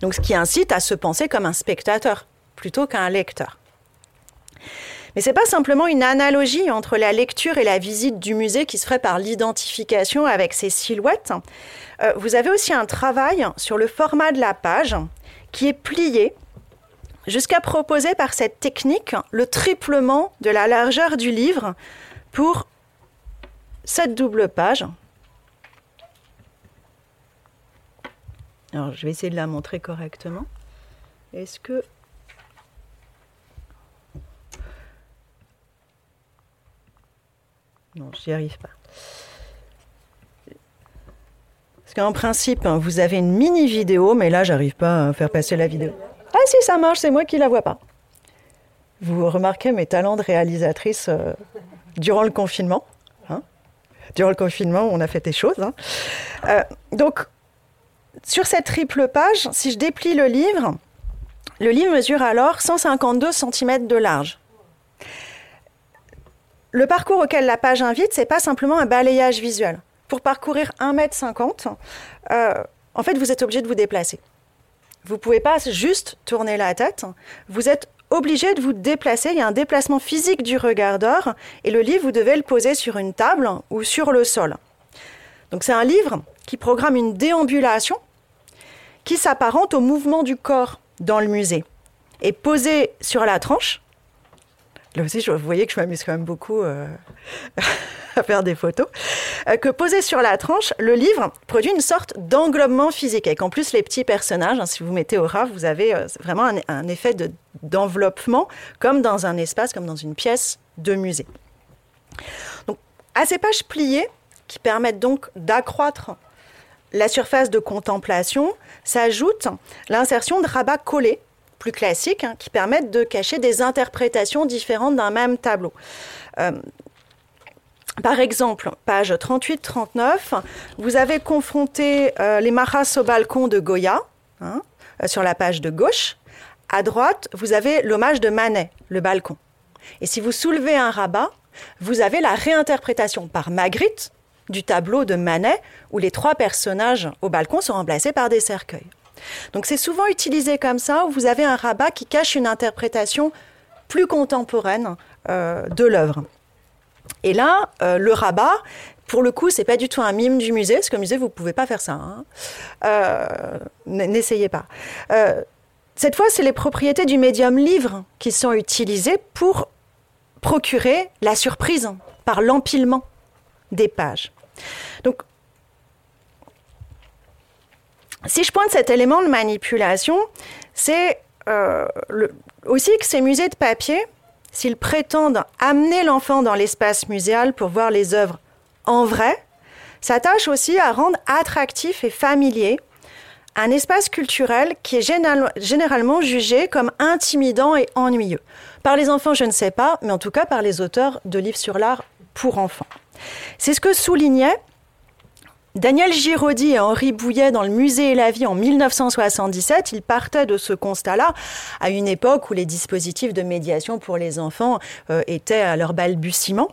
Donc ce qui incite à se penser comme un spectateur plutôt qu'un lecteur. Mais ce n'est pas simplement une analogie entre la lecture et la visite du musée qui se ferait par l'identification avec ces silhouettes. Euh, vous avez aussi un travail sur le format de la page qui est plié jusqu'à proposer par cette technique le triplement de la largeur du livre pour cette double page. Alors, je vais essayer de la montrer correctement. Est-ce que Non, j'y arrive pas. Parce qu'en principe, hein, vous avez une mini vidéo, mais là, j'arrive pas à faire passer la vidéo. Ah si, ça marche, c'est moi qui la vois pas. Vous remarquez mes talents de réalisatrice euh, durant le confinement. Hein durant le confinement, on a fait des choses. Hein. Euh, donc, sur cette triple page, si je déplie le livre, le livre mesure alors 152 cm de large. Le parcours auquel la page invite, c'est pas simplement un balayage visuel. Pour parcourir 1m50, euh, en fait, vous êtes obligé de vous déplacer. Vous ne pouvez pas juste tourner la tête. Vous êtes obligé de vous déplacer. Il y a un déplacement physique du regardeur et le livre, vous devez le poser sur une table ou sur le sol. Donc c'est un livre qui programme une déambulation qui s'apparente au mouvement du corps dans le musée. Et posé sur la tranche, là aussi, vous voyez que je m'amuse quand même beaucoup euh, à faire des photos, euh, que posé sur la tranche, le livre produit une sorte d'englobement physique. Et qu'en plus, les petits personnages, hein, si vous mettez au ras, vous avez euh, vraiment un, effet d'enveloppement, comme dans un espace, comme dans une pièce de musée. Donc, à ces pages pliées, qui permettent donc d'accroître la surface de contemplation, s'ajoute l'insertion de rabats collés plus classiques hein, qui permettent de cacher des interprétations différentes d'un même tableau. Euh, par exemple, page 38-39, vous avez confronté euh, les maras au balcon de Goya, hein, euh, sur la page de gauche. À droite, vous avez l'hommage de Manet, le balcon. Et si vous soulevez un rabat, vous avez la réinterprétation par Magritte du tableau de Manet, où les trois personnages au balcon sont remplacés par des cercueils. Donc c'est souvent utilisé comme ça, où vous avez un rabat qui cache une interprétation plus contemporaine euh, de l'œuvre. Et là, euh, le rabat, pour le coup, c'est pas du tout un mime du musée, parce que musée, vous pouvez pas faire ça. Hein. Euh, n'essayez pas. cette fois, c'est les propriétés du médium livre qui sont utilisées pour procurer la surprise par l'empilement des pages. Donc, si je pointe cet élément de manipulation, c'est aussi que ces musées de papier s'ils prétendent amener l'enfant dans l'espace muséal pour voir les œuvres en vrai, s'attachent aussi à rendre attractif et familier un espace culturel qui est généralement jugé comme intimidant et ennuyeux. Par les enfants, je ne sais pas, mais en tout cas par les auteurs de livres sur l'art pour enfants. C'est ce que soulignait Daniel Giraudy et Henri Bouillet dans le Musée et la vie en 1977, ils partaient de ce constat-là à une époque où les dispositifs de médiation pour les enfants euh, étaient à leur balbutiement.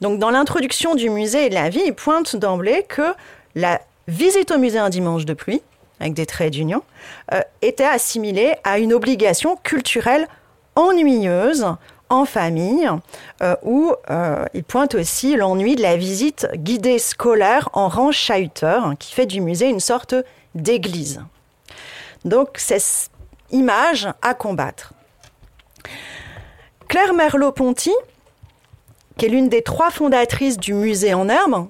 Donc dans l'introduction du Musée et de la vie, ils pointent d'emblée que la visite au musée un dimanche de pluie, avec des traits d'union, euh, était assimilée à une obligation culturelle ennuyeuse en famille, euh, où euh, il pointe aussi l'ennui de la visite guidée scolaire en rang chahuteur, hein, qui fait du musée une sorte d'église. Donc, c'est image à combattre. Claire Merleau-Ponty, qui est l'une des trois fondatrices du musée en herbe,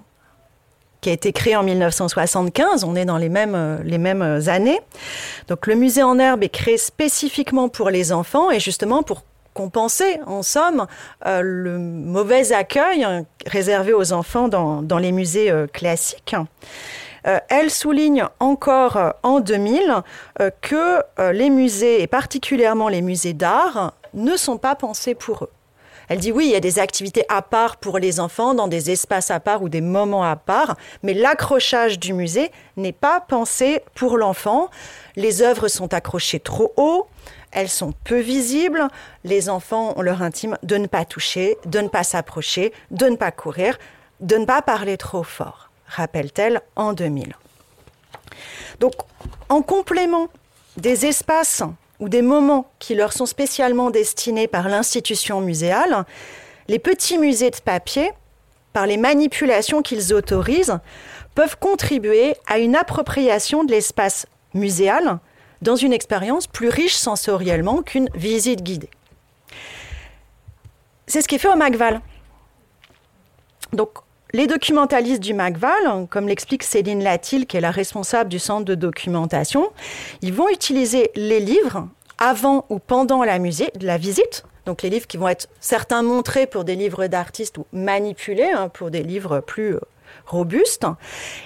qui a été créé en 1975, on est dans les mêmes, euh, les mêmes années. Donc le musée en herbe est créé spécifiquement pour les enfants et justement pour compenser, en somme, euh, le mauvais accueil réservé aux enfants dans, les musées euh, classiques. Euh, elle souligne encore en 2000 que les musées, et particulièrement les musées d'art, ne sont pas pensés pour eux. Elle dit oui, il y a des activités à part pour les enfants, dans des espaces à part ou des moments à part, mais l'accrochage du musée n'est pas pensé pour l'enfant. Les œuvres sont accrochées trop haut, elles sont peu visibles, les enfants ont leur intime de ne pas toucher, de ne pas s'approcher, de ne pas courir, de ne pas parler trop fort, rappelle-t-elle en 2000. Donc, en complément des espaces ou des moments qui leur sont spécialement destinés par l'institution muséale, les petits musées de papier, par les manipulations qu'ils autorisent, peuvent contribuer à une appropriation de l'espace muséal dans une expérience plus riche sensoriellement qu'une visite guidée. C'est ce qui est fait au MacVal. Donc, les documentalistes du MacVal, comme l'explique Céline Latil, qui est la responsable du centre de documentation, ils vont utiliser les livres avant ou pendant la, musée, la visite. Donc les livres qui vont être certains montrés pour des livres d'artistes ou manipulés hein, pour des livres plus euh, robustes.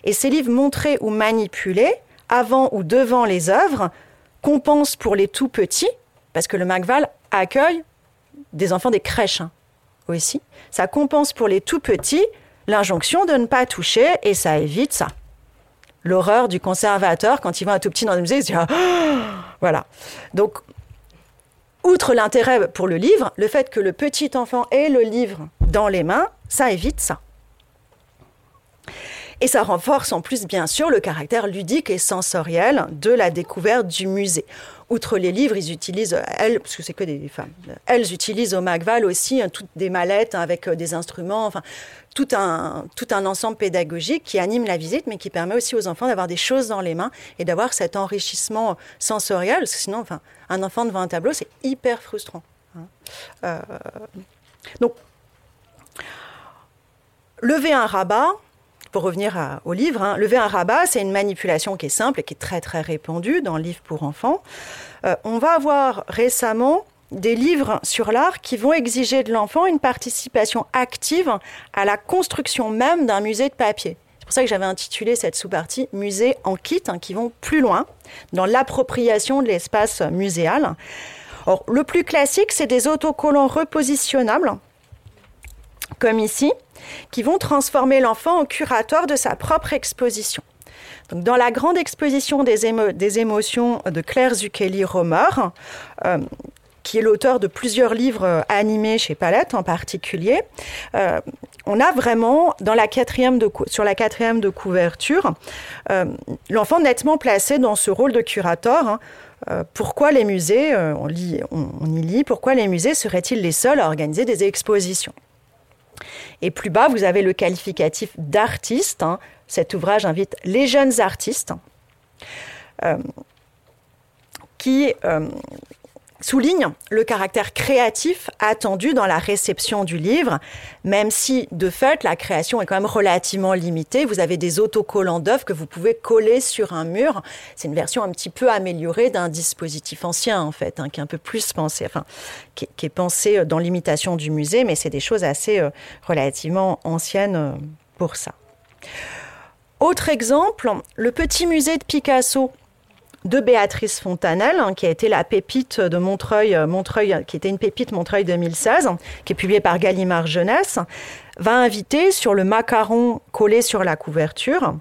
Et ces livres montrés ou manipulés avant ou devant les œuvres compensent pour les tout petits, parce que le MacVal accueille des enfants des crèches hein, aussi. Ça compense pour les tout petits l'injonction de ne pas toucher et ça évite ça. L'horreur du conservateur quand il voit un tout petit dans le musée, il se dit ah, voilà. Donc, outre l'intérêt pour le livre, le fait que le petit enfant ait le livre dans les mains, ça évite ça. Et ça renforce en plus, bien sûr, le caractère ludique et sensoriel de la découverte du musée. Outre les livres, ils utilisent, elles, parce que c'est que des femmes, elles utilisent au Macval aussi hein, toutes des mallettes avec euh, des instruments, enfin, tout un, tout un ensemble pédagogique qui anime la visite, mais qui permet aussi aux enfants d'avoir des choses dans les mains et d'avoir cet enrichissement sensoriel, parce que sinon, enfin, un enfant devant un tableau, c'est hyper frustrant. Hein. Euh, donc, lever un rabat, pour revenir au livre, hein, lever un rabat, c'est une manipulation qui est simple et qui est très très répandue dans le livre pour enfants. Euh, on va avoir récemment des livres sur l'art qui vont exiger de l'enfant une participation active à la construction même d'un musée de papier. C'est pour ça que j'avais intitulé cette sous-partie Musée en kit, hein, qui vont plus loin dans l'appropriation de l'espace muséal. Or, le plus classique, c'est des autocollants repositionnables, comme ici, qui vont transformer l'enfant en curateur de sa propre exposition. Donc, dans la grande exposition des, émotions de Claire Zucchelli-Romer, euh, qui est l'auteur de plusieurs livres euh, animés chez Palette en particulier, euh, on a vraiment sur la quatrième de couverture l'enfant nettement placé dans ce rôle de curateur. Hein. pourquoi les musées, on y lit, pourquoi les musées seraient-ils les seuls à organiser des expositions? Et plus bas, vous avez le qualificatif d'artiste. Hein. Cet ouvrage invite les jeunes artistes euh, qui euh, soulignent le caractère créatif attendu dans la réception du livre, même si de fait la création est quand même relativement limitée. Vous avez des autocollants d'œuvres que vous pouvez coller sur un mur. C'est une version un petit peu améliorée d'un dispositif ancien en fait, hein, qui est un peu plus pensé, enfin, qui, est pensé dans l'imitation du musée, mais c'est des choses assez euh, relativement anciennes euh, pour ça. Autre exemple, le petit musée de Picasso de Béatrice Fontanelle, hein, qui a été la pépite de Montreuil, euh, Montreuil, qui était une pépite Montreuil 2016, qui est publiée par Gallimard Jeunesse, va inviter sur le macaron collé sur la couverture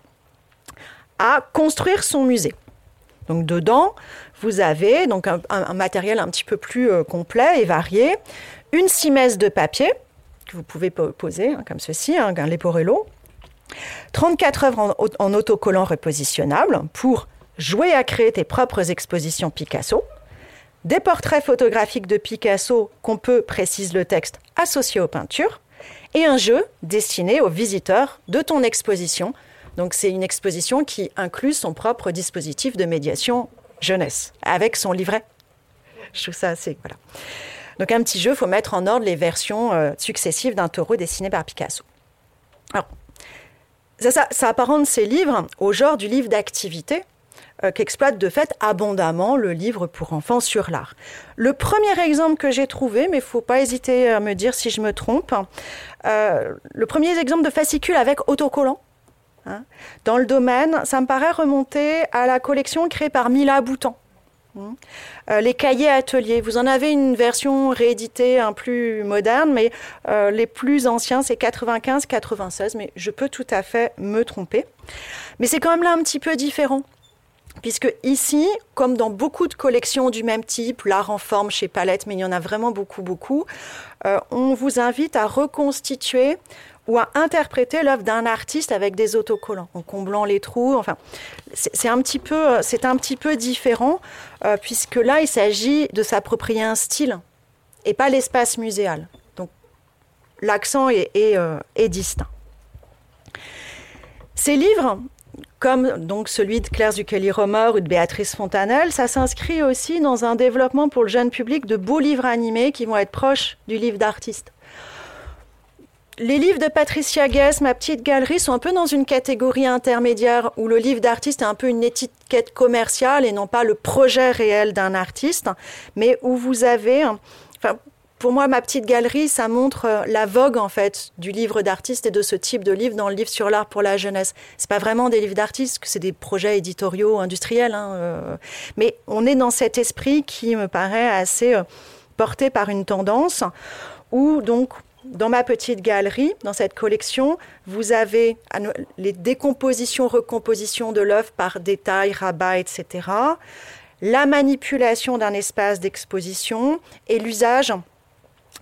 à construire son musée. Donc dedans, vous avez donc un, matériel un petit peu plus euh, complet et varié, une simesse de papier que vous pouvez poser hein, comme ceci, un leporello, 34 œuvres en, en autocollant repositionnables pour jouer à créer tes propres expositions Picasso, des portraits photographiques de Picasso qu'on peut, précise le texte, associer aux peintures, et un jeu destiné aux visiteurs de ton exposition. Donc c'est une exposition qui inclut son propre dispositif de médiation jeunesse, avec son livret. Je trouve ça assez... Voilà. Donc un petit jeu, il faut mettre en ordre les versions euh, successives d'un taureau dessiné par Picasso. Alors, ça, apparente ces livres au genre du livre d'activité, euh, qu'exploite de fait abondamment le livre pour enfants sur l'art. Le premier exemple que j'ai trouvé, mais il faut pas hésiter à me dire si je me trompe, euh, le premier exemple de fascicule avec autocollant. Hein, dans le domaine, ça me paraît remonter à la collection créée par Mila Boutan. Hein. Euh, les cahiers ateliers, vous en avez une version rééditée un plus moderne, mais les plus anciens, c'est 95-96, mais je peux tout à fait me tromper. Mais c'est quand même là un petit peu différent. Puisque ici, comme dans beaucoup de collections du même type, l'art en forme chez Palette, mais il y en a vraiment beaucoup, beaucoup, euh, on vous invite à reconstituer ou à interpréter l'œuvre d'un artiste avec des autocollants, en comblant les trous. Enfin, c'est un petit peu, un petit peu différent, euh, puisque là, il s'agit de s'approprier un style et pas l'espace muséal. Donc, l'accent est, euh, est distinct. Ces livres, comme donc celui de Claire Zucchelli-Romer ou de Béatrice Fontanelle, ça s'inscrit aussi dans un développement pour le jeune public de beaux livres animés qui vont être proches du livre d'artiste. Les livres de Patricia Guess, Ma petite galerie, sont un peu dans une catégorie intermédiaire où le livre d'artiste est un peu une étiquette commerciale et non pas le projet réel d'un artiste, mais où vous avez, pour moi, ma petite galerie, ça montre euh, la vogue en fait du livre d'artiste et de ce type de livre dans le livre sur l'art pour la jeunesse. C'est pas vraiment des livres d'artistes, c'est des projets éditoriaux industriels, hein, euh. mais on est dans cet esprit qui me paraît assez euh, porté par une tendance où donc dans ma petite galerie, dans cette collection, vous avez les décompositions, recompositions de l'œuvre par détail, rabat, etc. La manipulation d'un espace d'exposition et l'usage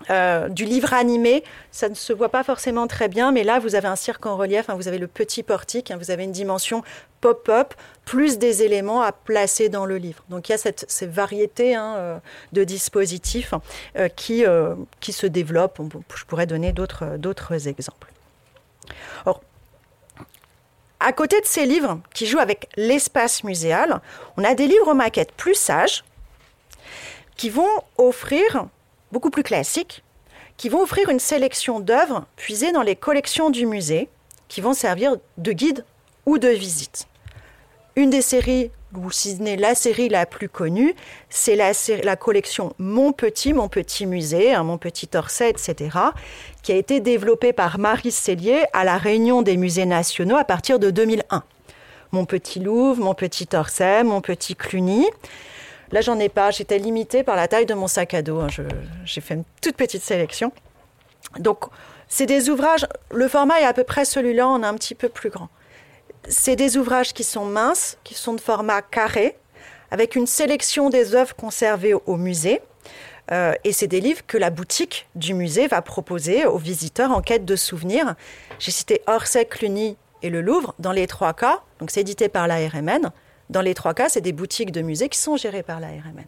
euh, du livre animé, ça ne se voit pas forcément très bien, mais là vous avez un cirque en relief, hein, vous avez le petit portique, hein, vous avez une dimension pop-up, plus des éléments à placer dans le livre. Donc il y a cette, ces variétés hein, euh, de dispositifs euh, qui, qui se développent. je pourrais donner d'autres exemples. Or, à côté de ces livres qui jouent avec l'espace muséal, on a des livres maquettes plus sages qui vont offrir beaucoup plus classiques, qui vont offrir une sélection d'œuvres puisées dans les collections du musée, qui vont servir de guide ou de visite. Une des séries, ou si ce n'est la série la plus connue, c'est la, collection Mon Petit, Mon Petit Musée, hein, Mon Petit Orsay, etc., qui a été développée par Marie Cellier à la Réunion des musées nationaux à partir de 2001. Mon Petit Louvre, Mon Petit Orsay, Mon Petit Cluny. Là, j'en ai pas. J'étais limitée par la taille de mon sac à dos. Hein. J'ai fait une toute petite sélection. Donc, c'est des ouvrages. Le format est à peu près celui-là, on est un petit peu plus grand. C'est des ouvrages qui sont minces, qui sont de format carré, avec une sélection des œuvres conservées au musée. Euh, et c'est des livres que la boutique du musée va proposer aux visiteurs en quête de souvenirs. J'ai cité Orsay, Cluny et le Louvre dans les trois cas. Donc c'est édité par la RMN. Dans les trois cas, c'est des boutiques de musées qui sont gérées par la RMN.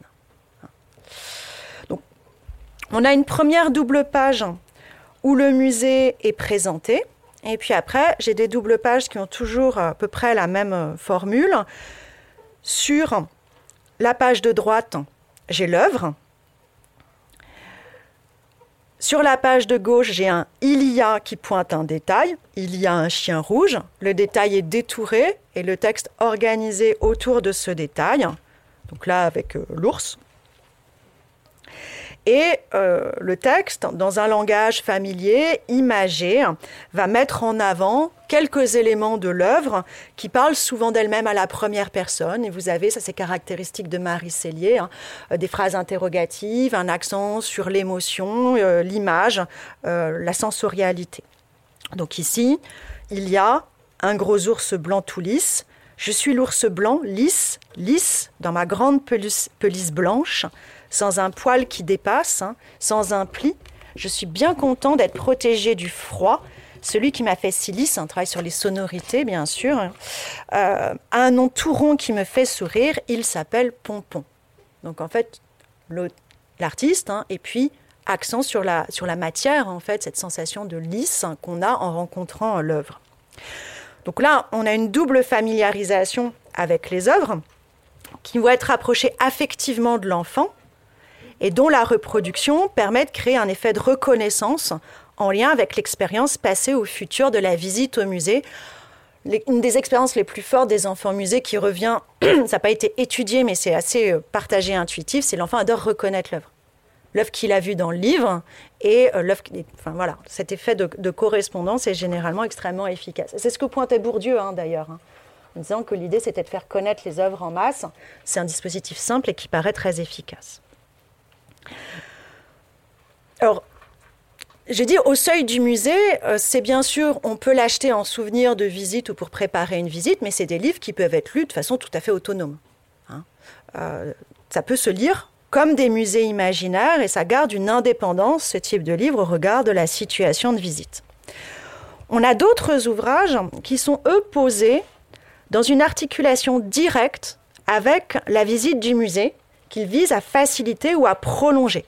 On a une première double page où le musée est présenté. Et puis après, j'ai des doubles pages qui ont toujours à peu près la même formule. Sur la page de droite, j'ai l'œuvre. Sur la page de gauche, j'ai un il y a qui pointe un détail. Il y a un chien rouge. Le détail est détouré et le texte organisé autour de ce détail. Donc là, avec euh, l'ours. Et euh, le texte, dans un langage familier, imagé, va mettre en avant quelques éléments de l'œuvre qui parlent souvent d'elle-même à la première personne. Et vous avez, ça c'est caractéristique de Marie Cellier, hein, euh, des phrases interrogatives, un accent sur l'émotion, euh, l'image, la sensorialité. Donc ici, il y a un gros ours blanc tout lisse. Je suis l'ours blanc, lisse, lisse, dans ma grande pelisse blanche sans un poil qui dépasse, hein, sans un pli. Je suis bien content d'être protégé du froid. Celui qui m'a fait silice, un travail sur les sonorités, bien sûr, hein, euh, a un nom tout rond qui me fait sourire. Il s'appelle Pompon. Donc en fait, l'artiste, hein, et puis accent sur la, sur la matière, en fait, cette sensation de lisse qu'on a en rencontrant l'œuvre. Donc là, on a une double familiarisation avec les œuvres qui vont être approchées affectivement de l'enfant, et dont la reproduction permet de créer un effet de reconnaissance en lien avec l'expérience passée au futur de la visite au musée. Une des expériences les plus fortes des enfants musées qui revient, ça n'a pas été étudié, mais c'est assez euh, partagé intuitif, c'est l'enfant adore reconnaître l'œuvre. L'œuvre qu'il a vue dans le livre et euh, l'œuvre. Enfin voilà, cet effet de, correspondance est généralement extrêmement efficace. C'est ce que pointait Bourdieu hein, d'ailleurs, hein, en disant que l'idée c'était de faire connaître les œuvres en masse. C'est un dispositif simple et qui paraît très efficace. Alors, je dis au seuil du musée, euh, c'est bien sûr, on peut l'acheter en souvenir de visite ou pour préparer une visite, mais c'est des livres qui peuvent être lus de façon tout à fait autonome. Hein. Euh, ça peut se lire comme des musées imaginaires et ça garde une indépendance, ce type de livre, au regard de la situation de visite. On a d'autres ouvrages qui sont, eux, posés dans une articulation directe avec la visite du musée, qu'ils visent à faciliter ou à prolonger.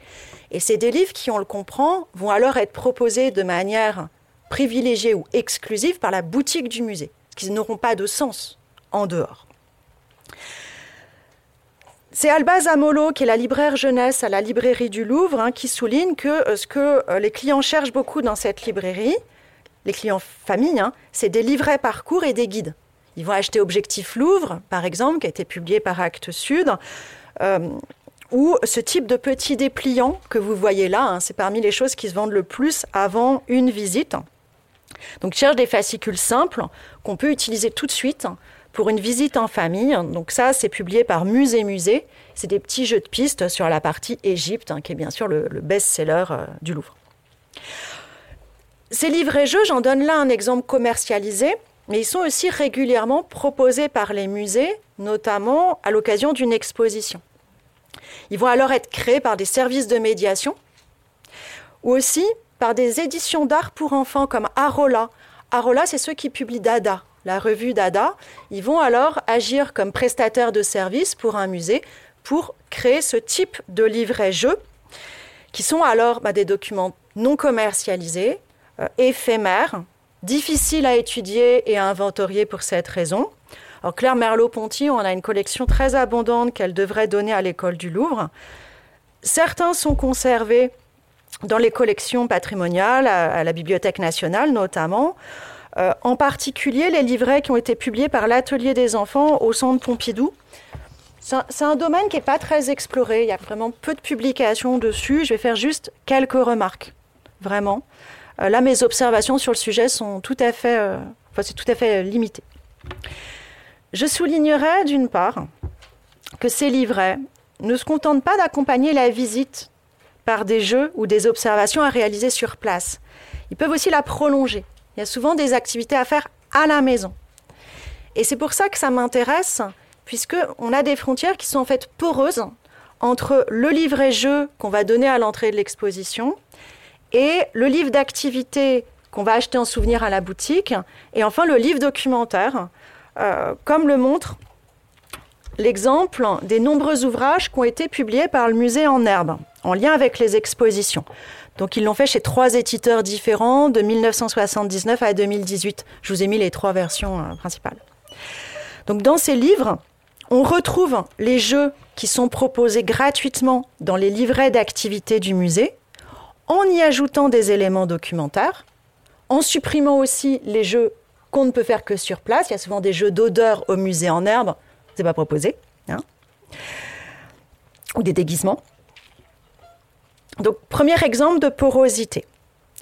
Et c'est des livres qui, on le comprend, vont alors être proposés de manière privilégiée ou exclusive par la boutique du musée, qui n'auront pas de sens en dehors. C'est Alba Zamolo, qui est la libraire jeunesse à la librairie du Louvre, hein, qui souligne que euh, ce que euh, les clients cherchent beaucoup dans cette librairie, les clients familles, hein, c'est des livrets parcours et des guides. Ils vont acheter Objectif Louvre, par exemple, qui a été publié par Actes Sud, ou ce type de petit dépliant que vous voyez là, hein, c'est parmi les choses qui se vendent le plus avant une visite. Donc, cherche des fascicules simples qu'on peut utiliser tout de suite pour une visite en famille. Donc ça, c'est publié par Musée Musée. C'est des petits jeux de pistes sur la partie Égypte, hein, qui est bien sûr le, best-seller euh, du Louvre. Ces livres et jeux, j'en donne là un exemple commercialisé, mais ils sont aussi régulièrement proposés par les musées, notamment à l'occasion d'une exposition. Ils vont alors être créés par des services de médiation ou aussi par des éditions d'art pour enfants comme Arola. Arola, c'est ceux qui publient Dada, la revue Dada. Ils vont alors agir comme prestataires de services pour un musée pour créer ce type de livret-jeu qui sont alors bah, des documents non commercialisés, euh, éphémères, difficiles à étudier et à inventorier pour cette raison. Claire Merleau-Ponty, on a une collection très abondante qu'elle devrait donner à l'école du Louvre. Certains sont conservés dans les collections patrimoniales, à, la Bibliothèque nationale notamment. Euh, en particulier les livrets qui ont été publiés par l'Atelier des enfants au Centre Pompidou. C'est un, domaine qui n'est pas très exploré, il y a vraiment peu de publications dessus. Je vais faire juste quelques remarques, vraiment. Euh, là, mes observations sur le sujet sont tout à fait, euh, enfin. Je soulignerai d'une part que ces livrets ne se contentent pas d'accompagner la visite par des jeux ou des observations à réaliser sur place. Ils peuvent aussi la prolonger. Il y a souvent des activités à faire à la maison. Et c'est pour ça que ça m'intéresse, puisqu'on a des frontières qui sont en fait poreuses entre le livret-jeu qu'on va donner à l'entrée de l'exposition et le livre d'activité qu'on va acheter en souvenir à la boutique, et enfin le livre documentaire euh, comme le montre l'exemple des nombreux ouvrages qui ont été publiés par le musée en herbe, en lien avec les expositions. Donc ils l'ont fait chez trois éditeurs différents de 1979 à 2018. Je vous ai mis les trois versions euh, principales. Donc dans ces livres, on retrouve les jeux qui sont proposés gratuitement dans les livrets d'activités du musée, en y ajoutant des éléments documentaires, en supprimant aussi les jeux qu'on ne peut faire que sur place. Il y a souvent des jeux d'odeur au musée en herbe, c'est pas proposé. Hein. Ou des déguisements. Donc, premier exemple de porosité.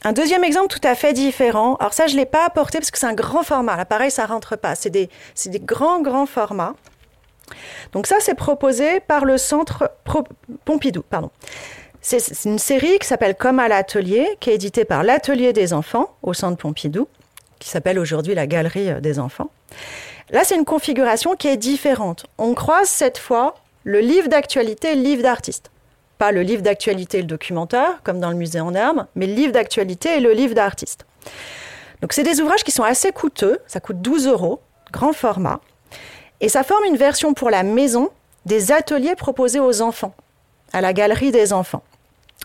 Un deuxième exemple tout à fait différent. Alors ça, je ne l'ai pas apporté parce que c'est un grand format. Là, pareil, ça rentre pas. C'est des, des, grands, grands formats. Donc ça, c'est proposé par le Centre Pompidou. Pardon. C'est une série qui s'appelle Comme à l'atelier, qui est éditée par l'Atelier des enfants au Centre Pompidou qui s'appelle aujourd'hui la Galerie des enfants. Là, c'est une configuration qui est différente. On croise cette fois le livre d'actualité et le livre d'artiste. Pas le livre d'actualité et le documentaire, comme dans le musée en herbe, mais le livre d'actualité et le livre d'artiste. Donc, c'est des ouvrages qui sont assez coûteux. Ça coûte 12 euros, grand format. Et ça forme une version pour la maison des ateliers proposés aux enfants, à la Galerie des enfants.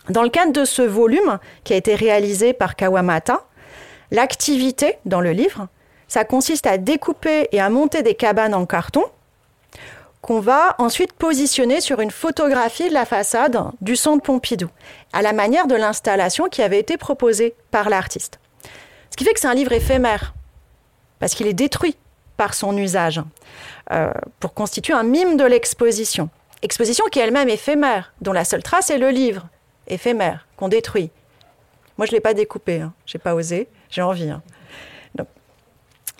Dans le cadre de ce volume, qui a été réalisé par Kawamata, L'activité dans le livre, ça consiste à découper et à monter des cabanes en carton qu'on va ensuite positionner sur une photographie de la façade du centre Pompidou, à la manière de l'installation qui avait été proposée par l'artiste. Ce qui fait que c'est un livre éphémère, parce qu'il est détruit par son usage, euh, pour constituer un mime de l'exposition. Exposition qui est elle-même éphémère, dont la seule trace est le livre, éphémère, qu'on détruit. Moi, je ne l'ai pas découpé, hein. je n'ai pas osé. J'ai envie. Hein.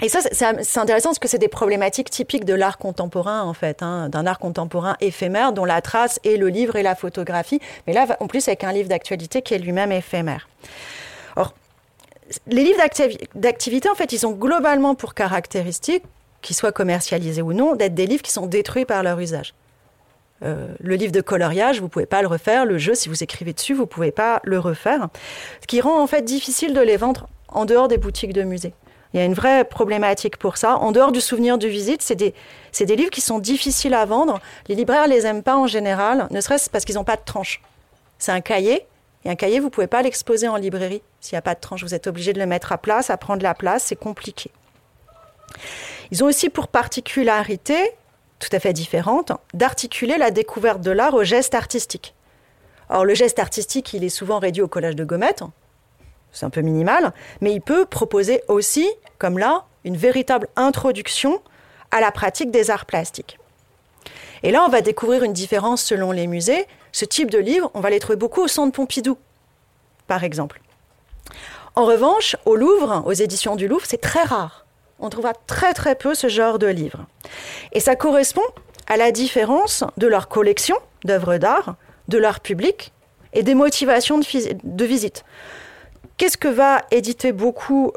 Et ça, c'est intéressant parce que c'est des problématiques typiques de l'art contemporain, en fait, hein, d'un art contemporain éphémère dont la trace est le livre et la photographie. Mais là, en plus, avec un livre d'actualité qui est lui-même éphémère. les livres d'activité, en fait, ils ont globalement pour caractéristique, qu'ils soient commercialisés ou non, d'être des livres qui sont détruits par leur usage. Euh, le livre de coloriage, vous pouvez pas le refaire. Le jeu, si vous écrivez dessus, vous pouvez pas le refaire. Ce qui rend en fait difficile de les vendre en dehors des boutiques de musées. Il y a une vraie problématique pour ça. En dehors du souvenir de visite, c'est des, livres qui sont difficiles à vendre. Les libraires les aiment pas en général, ne serait-ce parce qu'ils n'ont pas de tranche. C'est un cahier, et un cahier, vous pouvez pas l'exposer en librairie s'il n'y a pas de tranche. Vous êtes obligé de le mettre à place, à prendre la place, c'est compliqué. Ils ont aussi pour particularité, tout à fait différente, d'articuler la découverte de l'art au geste artistique. Or, le geste artistique, il est souvent réduit au collage de gommettes, c'est un peu minimal, mais il peut proposer aussi, comme là, une véritable introduction à la pratique des arts plastiques. Et là, on va découvrir une différence selon les musées. Ce type de livres, on va les trouver beaucoup au centre Pompidou, par exemple. En revanche, au Louvre, aux éditions du Louvre, c'est très rare. On trouvera très très peu ce genre de livres. Et ça correspond à la différence de leur collection d'œuvres d'art, de leur public et des motivations de, visite. Qu'est-ce que va éditer beaucoup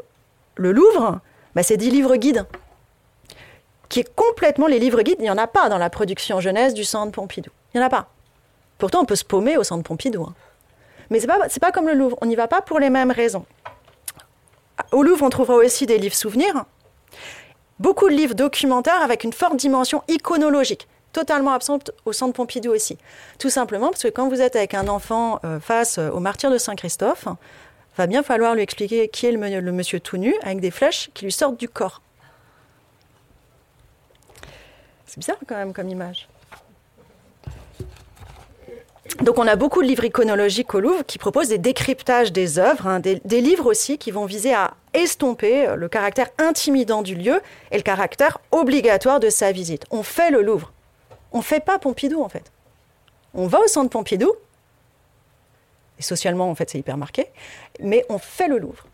le Louvre? Bah, C'est des livres guides qui est complètement les livres guides. Il n'y en a pas dans la production jeunesse du Centre Pompidou. Il n'y en a pas. Pourtant, on peut se paumer au Centre Pompidou. Hein. Mais ce n'est pas comme le Louvre. On n'y va pas pour les mêmes raisons. Au Louvre, on trouvera aussi des livres souvenirs. Beaucoup de livres documentaires avec une forte dimension iconologique, totalement absente au Centre Pompidou aussi. Tout simplement parce que quand vous êtes avec un enfant euh, face au martyr de Saint-Christophe, va bien falloir lui expliquer qui est le monsieur tout nu avec des flèches qui lui sortent du corps. C'est bizarre quand même comme image. Donc on a beaucoup de livres iconologiques au Louvre qui proposent des décryptages des œuvres, hein, des, livres aussi qui vont viser à estomper euh, le caractère intimidant du lieu et le caractère obligatoire de sa visite. On fait le Louvre. On ne fait pas Pompidou en fait. On va au centre Pompidou, et socialement en fait c'est hyper marqué, mais on fait le Louvre.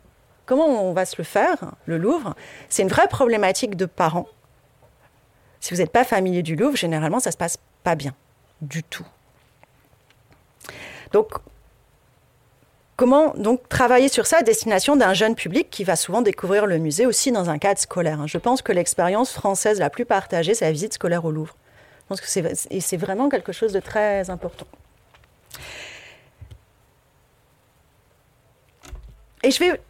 Comment on va se le faire, le Louvre? C'est une vraie problématique de parents si vous n'êtes pas familier du Louvre, généralement, ça ne se passe pas bien du tout. Donc, comment donc travailler sur ça à destination d'un jeune public qui va souvent découvrir le musée aussi dans un cadre scolaire Je pense que l'expérience française la plus partagée, c'est la visite scolaire au Louvre. Je pense que c'est vraiment quelque chose de très important. Et je vais.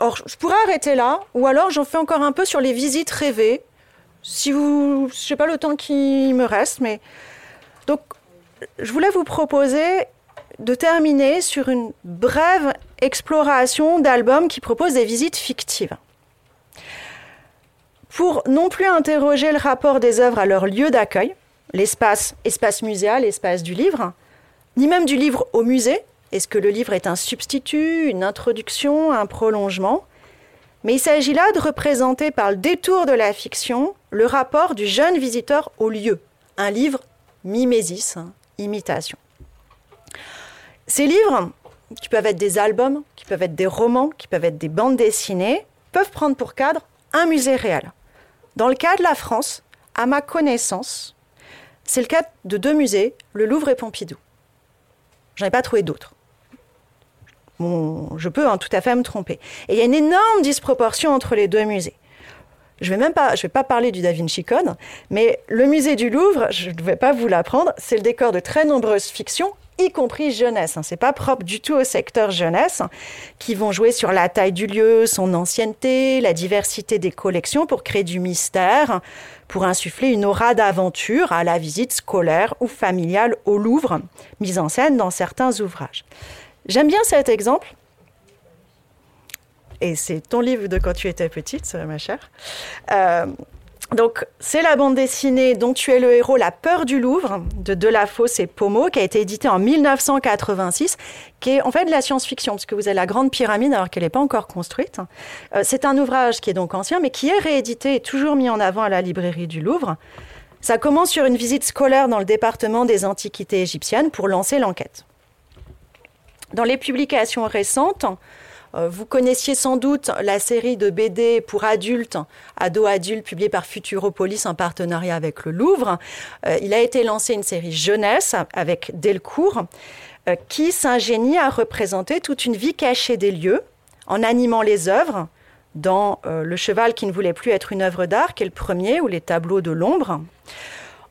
Or, je pourrais arrêter là, ou alors j'en fais encore un peu sur les visites rêvées si vous, je sais pas le temps qui me reste, mais donc je voulais vous proposer de terminer sur une brève exploration d'albums qui proposent des visites fictives. Pour non plus interroger le rapport des œuvres à leur lieu d'accueil, l'espace, espace muséal, l'espace du livre, ni même du livre au musée, est-ce que le livre est un substitut, une introduction, un prolongement? Mais il s'agit là de représenter par le détour de la fiction le rapport du jeune visiteur au lieu. Un livre mimésis, imitation. Ces livres, qui peuvent être des albums, qui peuvent être des romans, qui peuvent être des bandes dessinées, peuvent prendre pour cadre un musée réel. Dans le cas de la France, à ma connaissance, c'est le cas de deux musées, le Louvre et Pompidou. J'en ai pas trouvé d'autres je peux hein, tout à fait me tromper. Et il y a une énorme disproportion entre les deux musées. Je vais même pas, je vais pas parler du Da Vinci Code, mais le musée du Louvre, je ne vais pas vous l'apprendre, c'est le décor de très nombreuses fictions, y compris jeunesse. Hein. C'est pas propre du tout au secteur jeunesse, qui vont jouer sur la taille du lieu, son ancienneté, la diversité des collections pour créer du mystère, pour insuffler une aura d'aventure à la visite scolaire ou familiale au Louvre, mise en scène dans certains ouvrages. J'aime bien cet exemple. Et c'est ton livre de quand tu étais petite, ma chère. Euh, donc, c'est la bande dessinée dont tu es le héros, La peur du Louvre, de Delafosse et Pomo, qui a été édité en 1986, qui est en fait de la science-fiction, parce que vous avez la Grande Pyramide, alors qu'elle n'est pas encore construite. Euh, c'est un ouvrage qui est donc ancien, mais qui est réédité et toujours mis en avant à la librairie du Louvre. Ça commence sur une visite scolaire dans le département des antiquités égyptiennes pour lancer l'enquête. Dans les publications récentes, euh, vous connaissiez sans doute la série de BD pour adultes, ados adultes, publiée par Futuropolis en partenariat avec le Louvre. Euh, il a été lancé une série jeunesse avec Delcourt, euh, qui s'ingénie à représenter toute une vie cachée des lieux en animant les œuvres dans euh, Le cheval qui ne voulait plus être une œuvre d'art, qui est le premier, ou les tableaux de l'ombre,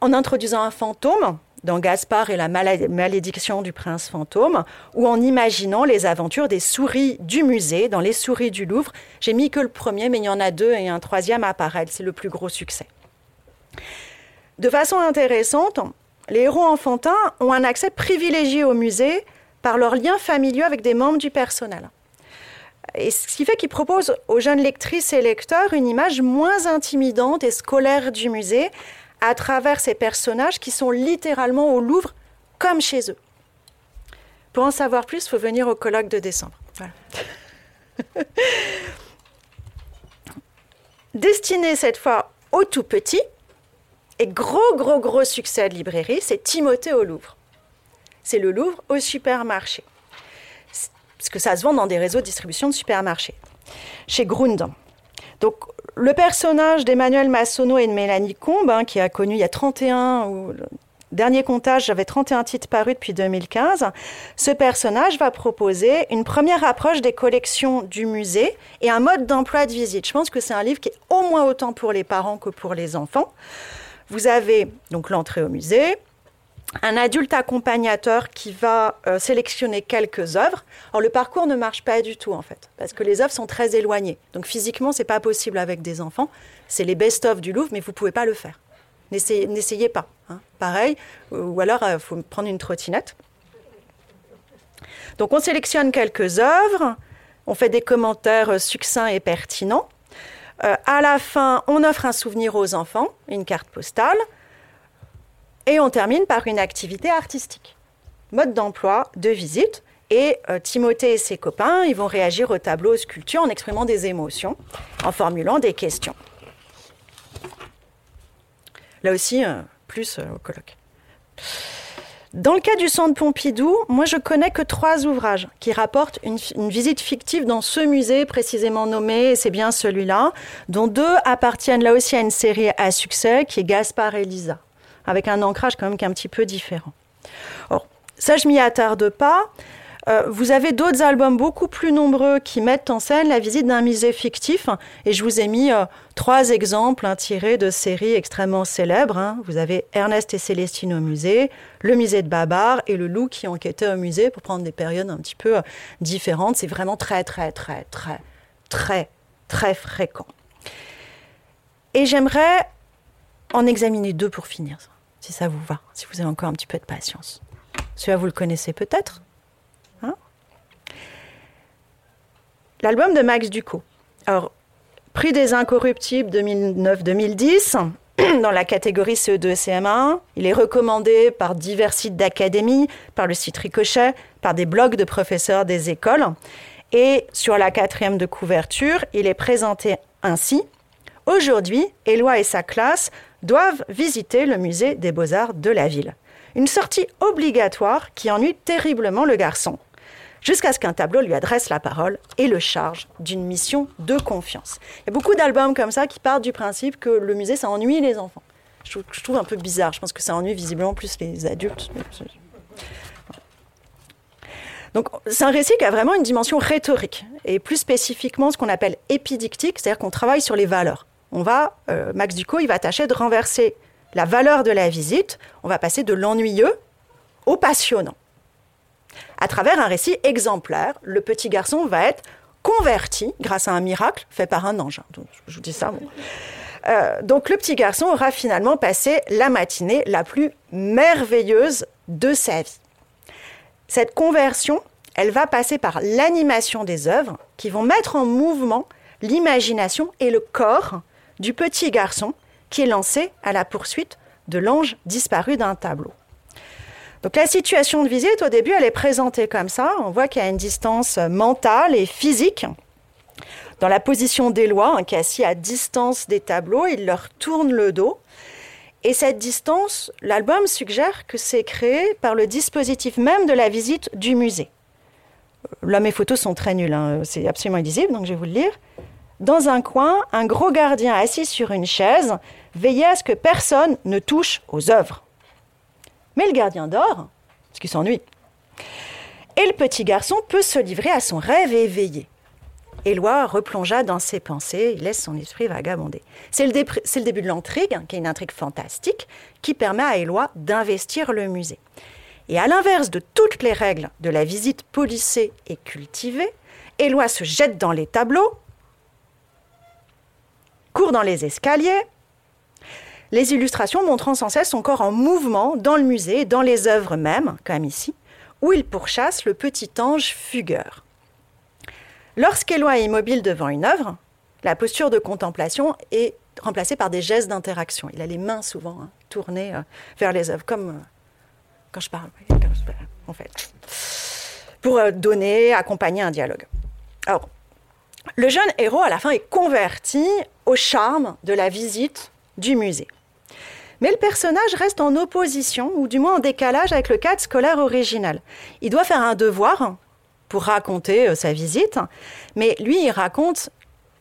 en introduisant un fantôme dans Gaspard et la malédiction du prince fantôme, ou en imaginant les aventures des souris du musée, dans les souris du Louvre. J'ai mis que le premier, mais il y en a deux et un troisième apparaît. C'est le plus gros succès. De façon intéressante, les héros enfantins ont un accès privilégié au musée par leurs liens familiaux avec des membres du personnel. Et ce qui fait qu'ils proposent aux jeunes lectrices et lecteurs une image moins intimidante et scolaire du musée à travers ces personnages qui sont littéralement au Louvre comme chez eux. Pour en savoir plus, il faut venir au colloque de décembre. Destiné cette fois aux tout petits, et gros, gros, gros succès de librairie, c'est Timothée au Louvre. C'est le Louvre au supermarché. Parce que ça se vend dans des réseaux de distribution de supermarchés. Chez Grund. Donc, le personnage d'Emmanuel Massonneau et de Mélanie Combe, hein, qui a connu il y a 31, ou dernier comptage, j'avais 31 titres parus depuis 2015, ce personnage va proposer une première approche des collections du musée et un mode d'emploi de visite. Je pense que c'est un livre qui est au moins autant pour les parents que pour les enfants. Vous avez donc l'entrée au musée, un adulte accompagnateur qui va euh, sélectionner quelques œuvres. Alors le parcours ne marche pas du tout en fait, parce que les œuvres sont très éloignées. Donc physiquement, c'est pas possible avec des enfants. C'est les best-of du Louvre, mais vous pouvez pas le faire. N'essayez pas. Hein. Pareil, ou alors il euh, faut prendre une trottinette. Donc on sélectionne quelques œuvres, on fait des commentaires euh, succincts et pertinents. Euh, à la fin, on offre un souvenir aux enfants, une carte postale, et on termine par une activité artistique. Mode d'emploi, de visite. Et euh, Timothée et ses copains, ils vont réagir au tableau, aux sculptures en exprimant des émotions, en formulant des questions. Là aussi, euh, plus au colloque. Dans le cas du centre Pompidou, moi je connais que trois ouvrages qui rapportent une, visite fictive dans ce musée précisément nommé, et c'est bien celui-là, dont deux appartiennent là aussi à une série à succès qui est Gaspard et Lisa, avec un ancrage quand même qui est un petit peu différent. Or, ça je m'y attarde pas. Euh, vous avez d'autres albums beaucoup plus nombreux qui mettent en scène la visite d'un musée fictif. Et je vous ai mis euh, trois exemples hein, tirés de séries extrêmement célèbres. Hein. Vous avez Ernest et Célestine au musée, le musée de Babar et le loup qui enquêtait au musée pour prendre des périodes un petit peu euh, différentes. C'est vraiment très, très, très, très, très, très fréquent. Et j'aimerais en examiner deux pour finir, si ça vous va, si vous avez encore un petit peu de patience. Celui-là, vous le connaissez peut-être L'album de Max Ducot. Alors, prix des incorruptibles 2009-2010 dans la catégorie CE2-CM1. Il est recommandé par divers sites d'académie, par le site Ricochet, par des blogs de professeurs des écoles. Et sur la quatrième de couverture, il est présenté ainsi. Aujourd'hui, Éloi et sa classe doivent visiter le musée des beaux-arts de la ville. Une sortie obligatoire qui ennuie terriblement le garçon jusqu'à ce qu'un tableau lui adresse la parole et le charge d'une mission de confiance. Il y a beaucoup d'albums comme ça qui partent du principe que le musée, ça ennuie les enfants. Je trouve, un peu bizarre. Je pense que ça ennuie visiblement plus les adultes. Donc, c'est un récit qui a vraiment une dimension rhétorique, et plus spécifiquement ce qu'on appelle épidictique, c'est-à-dire qu'on travaille sur les valeurs. On va, euh, Max Ducot, il va tâcher de renverser la valeur de la visite, on va passer de l'ennuyeux au passionnant à travers un récit exemplaire. Le petit garçon va être converti grâce à un miracle fait par un ange. je vous dis ça. Euh, donc le petit garçon aura finalement passé la matinée la plus merveilleuse de sa vie. Cette conversion, elle va passer par l'animation des œuvres qui vont mettre en mouvement l'imagination et le corps du petit garçon qui est lancé à la poursuite de l'ange disparu d'un tableau. Donc la situation de visite, au début, elle est présentée comme ça. On voit qu'il y a une distance mentale et physique. Dans la position d'Éloi, qui est assis à distance des tableaux, il leur tourne le dos. Et cette distance, l'album suggère que c'est créé par le dispositif même de la visite du musée. Là, mes photos sont très nulles, hein. c'est absolument illisible, donc je vais vous le lire. Dans un coin, un gros gardien assis sur une chaise veillait à ce que personne ne touche aux œuvres. Mais le gardien dort, parce qu'il s'ennuie. Et le petit garçon peut se livrer à son rêve éveillé. Éloi replongea dans ses pensées, il laisse son esprit vagabonder. C'est le, début de l'intrigue, qui est une intrigue fantastique, qui permet à Éloi d'investir le musée. Et à l'inverse de toutes les règles de la visite policée et cultivée, Éloi se jette dans les tableaux, court dans les escaliers, les illustrations montrant sans cesse son corps en mouvement dans le musée, dans les œuvres même, comme ici, où il pourchasse le petit ange fugueur. Lorsqu'Éloi est immobile devant une œuvre, la posture de contemplation est remplacée par des gestes d'interaction. Il a les mains souvent hein, tournées euh, vers les œuvres, comme euh, quand je parle, en fait, pour euh, donner, accompagner un dialogue. Alors, le jeune héros, à la fin, est converti au charme de la visite du musée. Mais le personnage reste en opposition, ou du moins en décalage avec le cadre scolaire original. Il doit faire un devoir pour raconter euh, sa visite, mais lui, il raconte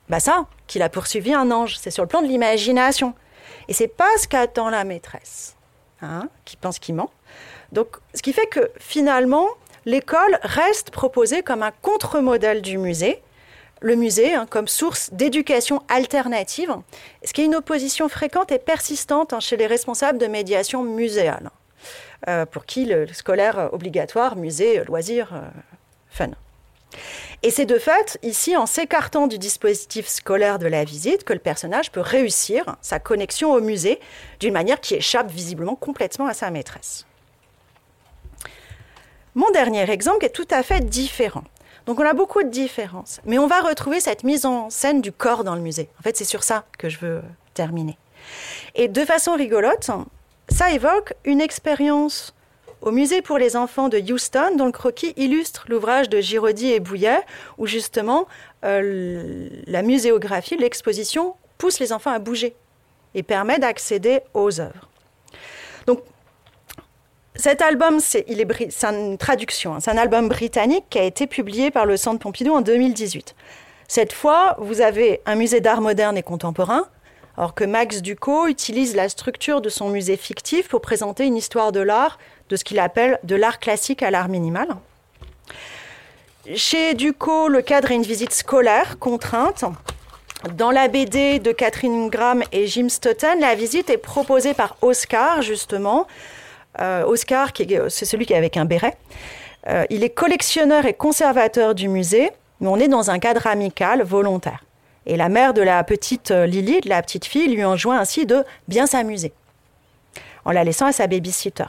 bah ça, qu'il a poursuivi un ange. C'est sur le plan de l'imagination. Et c'est pas ce qu'attend la maîtresse, hein, qui pense qu'il ment. Donc, ce qui fait que finalement, l'école reste proposée comme un contre-modèle du musée, le musée hein, comme source d'éducation alternative, ce qui est une opposition fréquente et persistante hein, chez les responsables de médiation muséale, euh, pour qui le, scolaire obligatoire, musée, loisir, euh, fun. Et c'est de fait ici, en s'écartant du dispositif scolaire de la visite, que le personnage peut réussir sa connexion au musée d'une manière qui échappe visiblement complètement à sa maîtresse. Mon dernier exemple est tout à fait différent. Donc on a beaucoup de différences, mais on va retrouver cette mise en scène du corps dans le musée. En fait, c'est sur ça que je veux terminer. Et de façon rigolote, ça évoque une expérience au musée pour les enfants de Houston, dont le croquis illustre l'ouvrage de Giraudy et Bouillet, où justement euh, la muséographie, l'exposition pousse les enfants à bouger et permet d'accéder aux œuvres. Donc cet album, c'est une traduction, hein. c'est un album britannique qui a été publié par le Centre Pompidou en 2018. Cette fois, vous avez un musée d'art moderne et contemporain, alors que Max Ducot utilise la structure de son musée fictif pour présenter une histoire de l'art, de ce qu'il appelle de l'art classique à l'art minimal. Chez Ducot, le cadre est une visite scolaire contrainte. Dans la BD de Catherine Graham et Jim Stoughton, la visite est proposée par Oscar, justement, Oscar, c'est celui qui est avec un béret. Euh, il est collectionneur et conservateur du musée, mais on est dans un cadre amical volontaire. Et la mère de la petite euh, Lily, de la petite fille, lui enjoint ainsi de bien s'amuser, en la laissant à sa babysitter.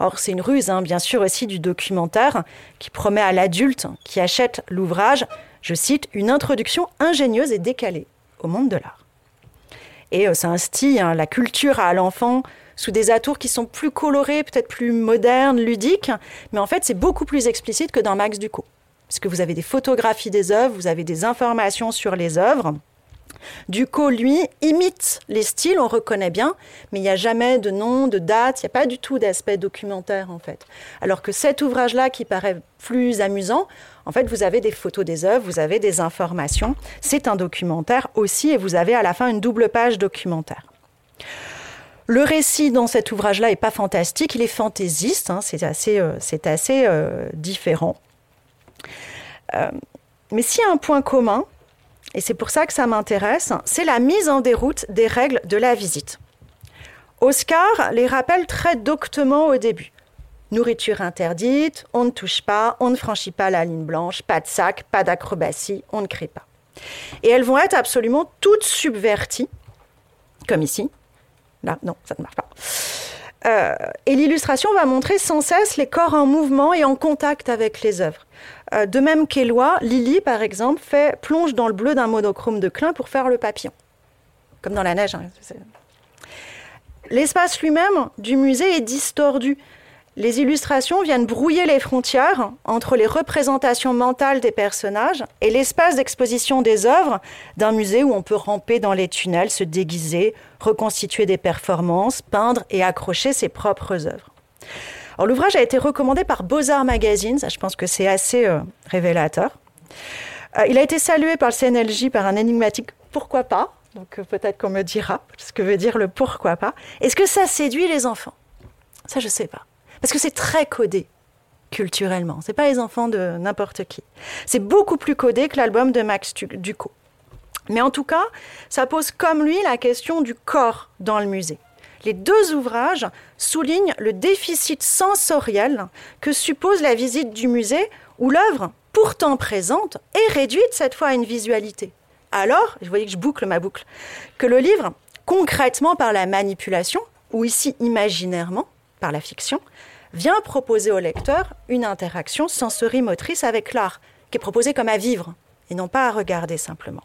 Or, c'est une ruse, hein, bien sûr, aussi du documentaire qui promet à l'adulte qui achète l'ouvrage, je cite, une introduction ingénieuse et décalée au monde de l'art. Et ça instille hein, la culture à l'enfant sous des atours qui sont plus colorés, peut-être plus modernes, ludiques, mais en fait c'est beaucoup plus explicite que dans Max Ducot. Parce que vous avez des photographies des œuvres, vous avez des informations sur les œuvres. Ducot, lui, imite les styles, on reconnaît bien, mais il n'y a jamais de nom, de date, il n'y a pas du tout d'aspect documentaire en fait. Alors que cet ouvrage-là, qui paraît plus amusant, en fait, vous avez des photos des œuvres, vous avez des informations. C'est un documentaire aussi, et vous avez à la fin une double page documentaire. Le récit dans cet ouvrage-là n'est pas fantastique, il est fantaisiste, hein, c'est assez, euh, assez euh, différent. Euh, mais s'il y a un point commun, et c'est pour ça que ça m'intéresse, c'est la mise en déroute des règles de la visite. Oscar les rappelle très doctement au début. Nourriture interdite, on ne touche pas, on ne franchit pas la ligne blanche, pas de sac, pas d'acrobatie, on ne crie pas. Et elles vont être absolument toutes subverties, comme ici, Non, ça ne marche pas. Euh, et l'illustration va montrer sans cesse les corps en mouvement et en contact avec les œuvres. Euh, de même qu'Éloi, Lily, par exemple, fait, plonge dans le bleu d'un monochrome de Klein pour faire le papillon. Comme dans la neige. Hein, L'espace lui-même du musée est distordu les illustrations viennent brouiller les frontières entre les représentations mentales des personnages et l'espace d'exposition des œuvres d'un musée où on peut ramper dans les tunnels, se déguiser, reconstituer des performances, peindre et accrocher ses propres œuvres. l'ouvrage a été recommandé par Beaux-Arts Magazine, je pense que c'est assez euh, révélateur. Euh, il a été salué par le CNLJ par un énigmatique pourquoi pas, donc euh, peut-être qu'on me dira ce que veut dire le pourquoi pas. Est-ce que ça séduit les enfants? Ça je sais pas. Parce que c'est très codé. culturellement. C'est pas les enfants de n'importe qui. C'est beaucoup plus codé que l'album de Max Ducot. Mais en tout cas, ça pose comme lui la question du corps dans le musée. Les deux ouvrages soulignent le déficit sensoriel que suppose la visite du musée où l'œuvre, pourtant présente, est réduite cette fois à une visualité. Alors, je voyais que je boucle ma boucle, que le livre, concrètement par la manipulation, ou ici imaginairement la fiction, vient proposer au lecteur une interaction sensorimotrice avec l'art, qui est proposée comme à vivre et non pas à regarder simplement.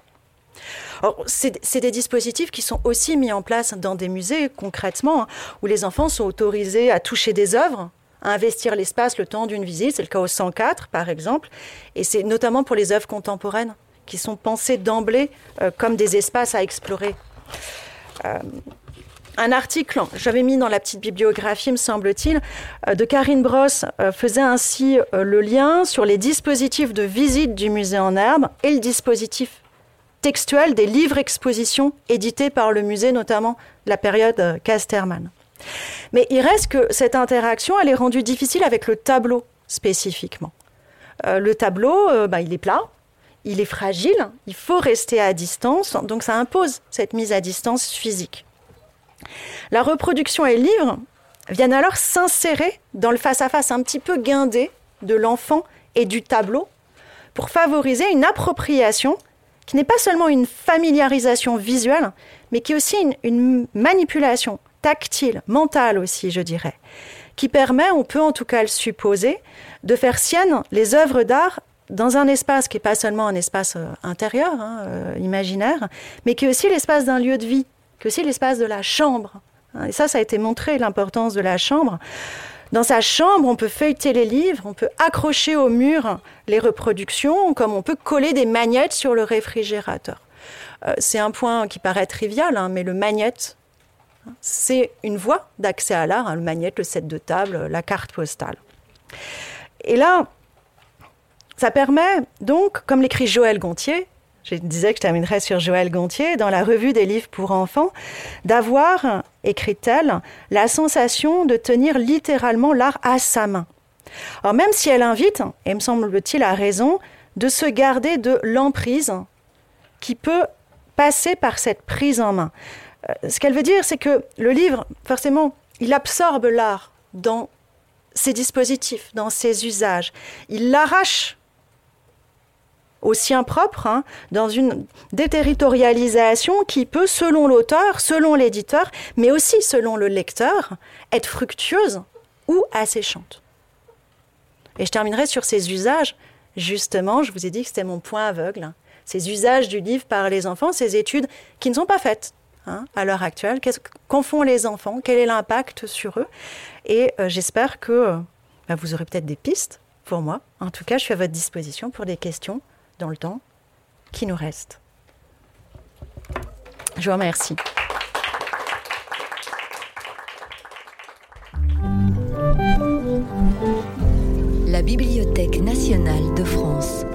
C'est des dispositifs qui sont aussi mis en place dans des musées concrètement, hein, où les enfants sont autorisés à toucher des œuvres, à investir l'espace le temps d'une visite. C'est le cas au 104 par exemple, et c'est notamment pour les œuvres contemporaines qui sont pensées d'emblée euh, comme des espaces à explorer. Euh, un article, j'avais mis dans la petite bibliographie, me semble-t-il, euh, de Karine Brosse faisait ainsi le lien sur les dispositifs de visite du musée en herbe et le dispositif textuel des livres-expositions édités par le musée, notamment la période Casterman. Mais il reste que cette interaction, elle est rendue difficile avec le tableau spécifiquement. le tableau, bah, il est plat, il est fragile, il faut rester à distance, donc ça impose cette mise à distance physique. La reproduction et le livre viennent alors s'insérer dans le face-à-face un petit peu guindé de l'enfant et du tableau pour favoriser une appropriation qui n'est pas seulement une familiarisation visuelle, mais qui est aussi une, manipulation tactile, mentale aussi, je dirais, qui permet, on peut en tout cas le supposer, de faire sienne les œuvres d'art dans un espace qui n'est pas seulement un espace euh, intérieur, hein, euh, imaginaire, mais qui est aussi l'espace d'un lieu de vie, qui est aussi l'espace de la chambre. Hein. Et ça, ça a été montré, l'importance de la chambre. Dans sa chambre, on peut feuilleter les livres, on peut accrocher au mur les reproductions, comme on peut coller des magnettes sur le réfrigérateur. Euh, c'est un point qui paraît trivial, hein, mais le magnète, c'est une voie d'accès à l'art, le magnète, le set de table, la carte postale. Et là, ça permet donc, comme l'écrit Joël Gontier, je disais que je terminerais sur Joël Gontier, dans la revue des livres pour enfants, d'avoir, écrit-elle, la sensation de tenir littéralement l'art à sa main. Alors même si elle invite, et me semble-t-il à raison, de se garder de l'emprise qui peut passer par cette prise en main. Euh, ce qu'elle veut dire, c'est que le livre, forcément, il absorbe l'art dans ses dispositifs, dans ses usages. Il l'arrache au sien propre, hein, dans une déterritorialisation qui peut, selon l'auteur, selon l'éditeur, mais aussi selon le lecteur, être fructueuse ou asséchante. Et je terminerai sur ces usages. Justement, je vous ai dit que c'était mon point aveugle. Hein. Ces usages du livre par les enfants, ces études qui ne sont pas faites hein, à l'heure actuelle. Qu'en font les enfants? Quel est l'impact sur eux? Et euh, j'espère que euh, bah, vous aurez peut-être des pistes pour moi. En tout cas, je suis à votre disposition pour des questions dans le temps qui nous reste. Je vous remercie. La Bibliothèque nationale de France.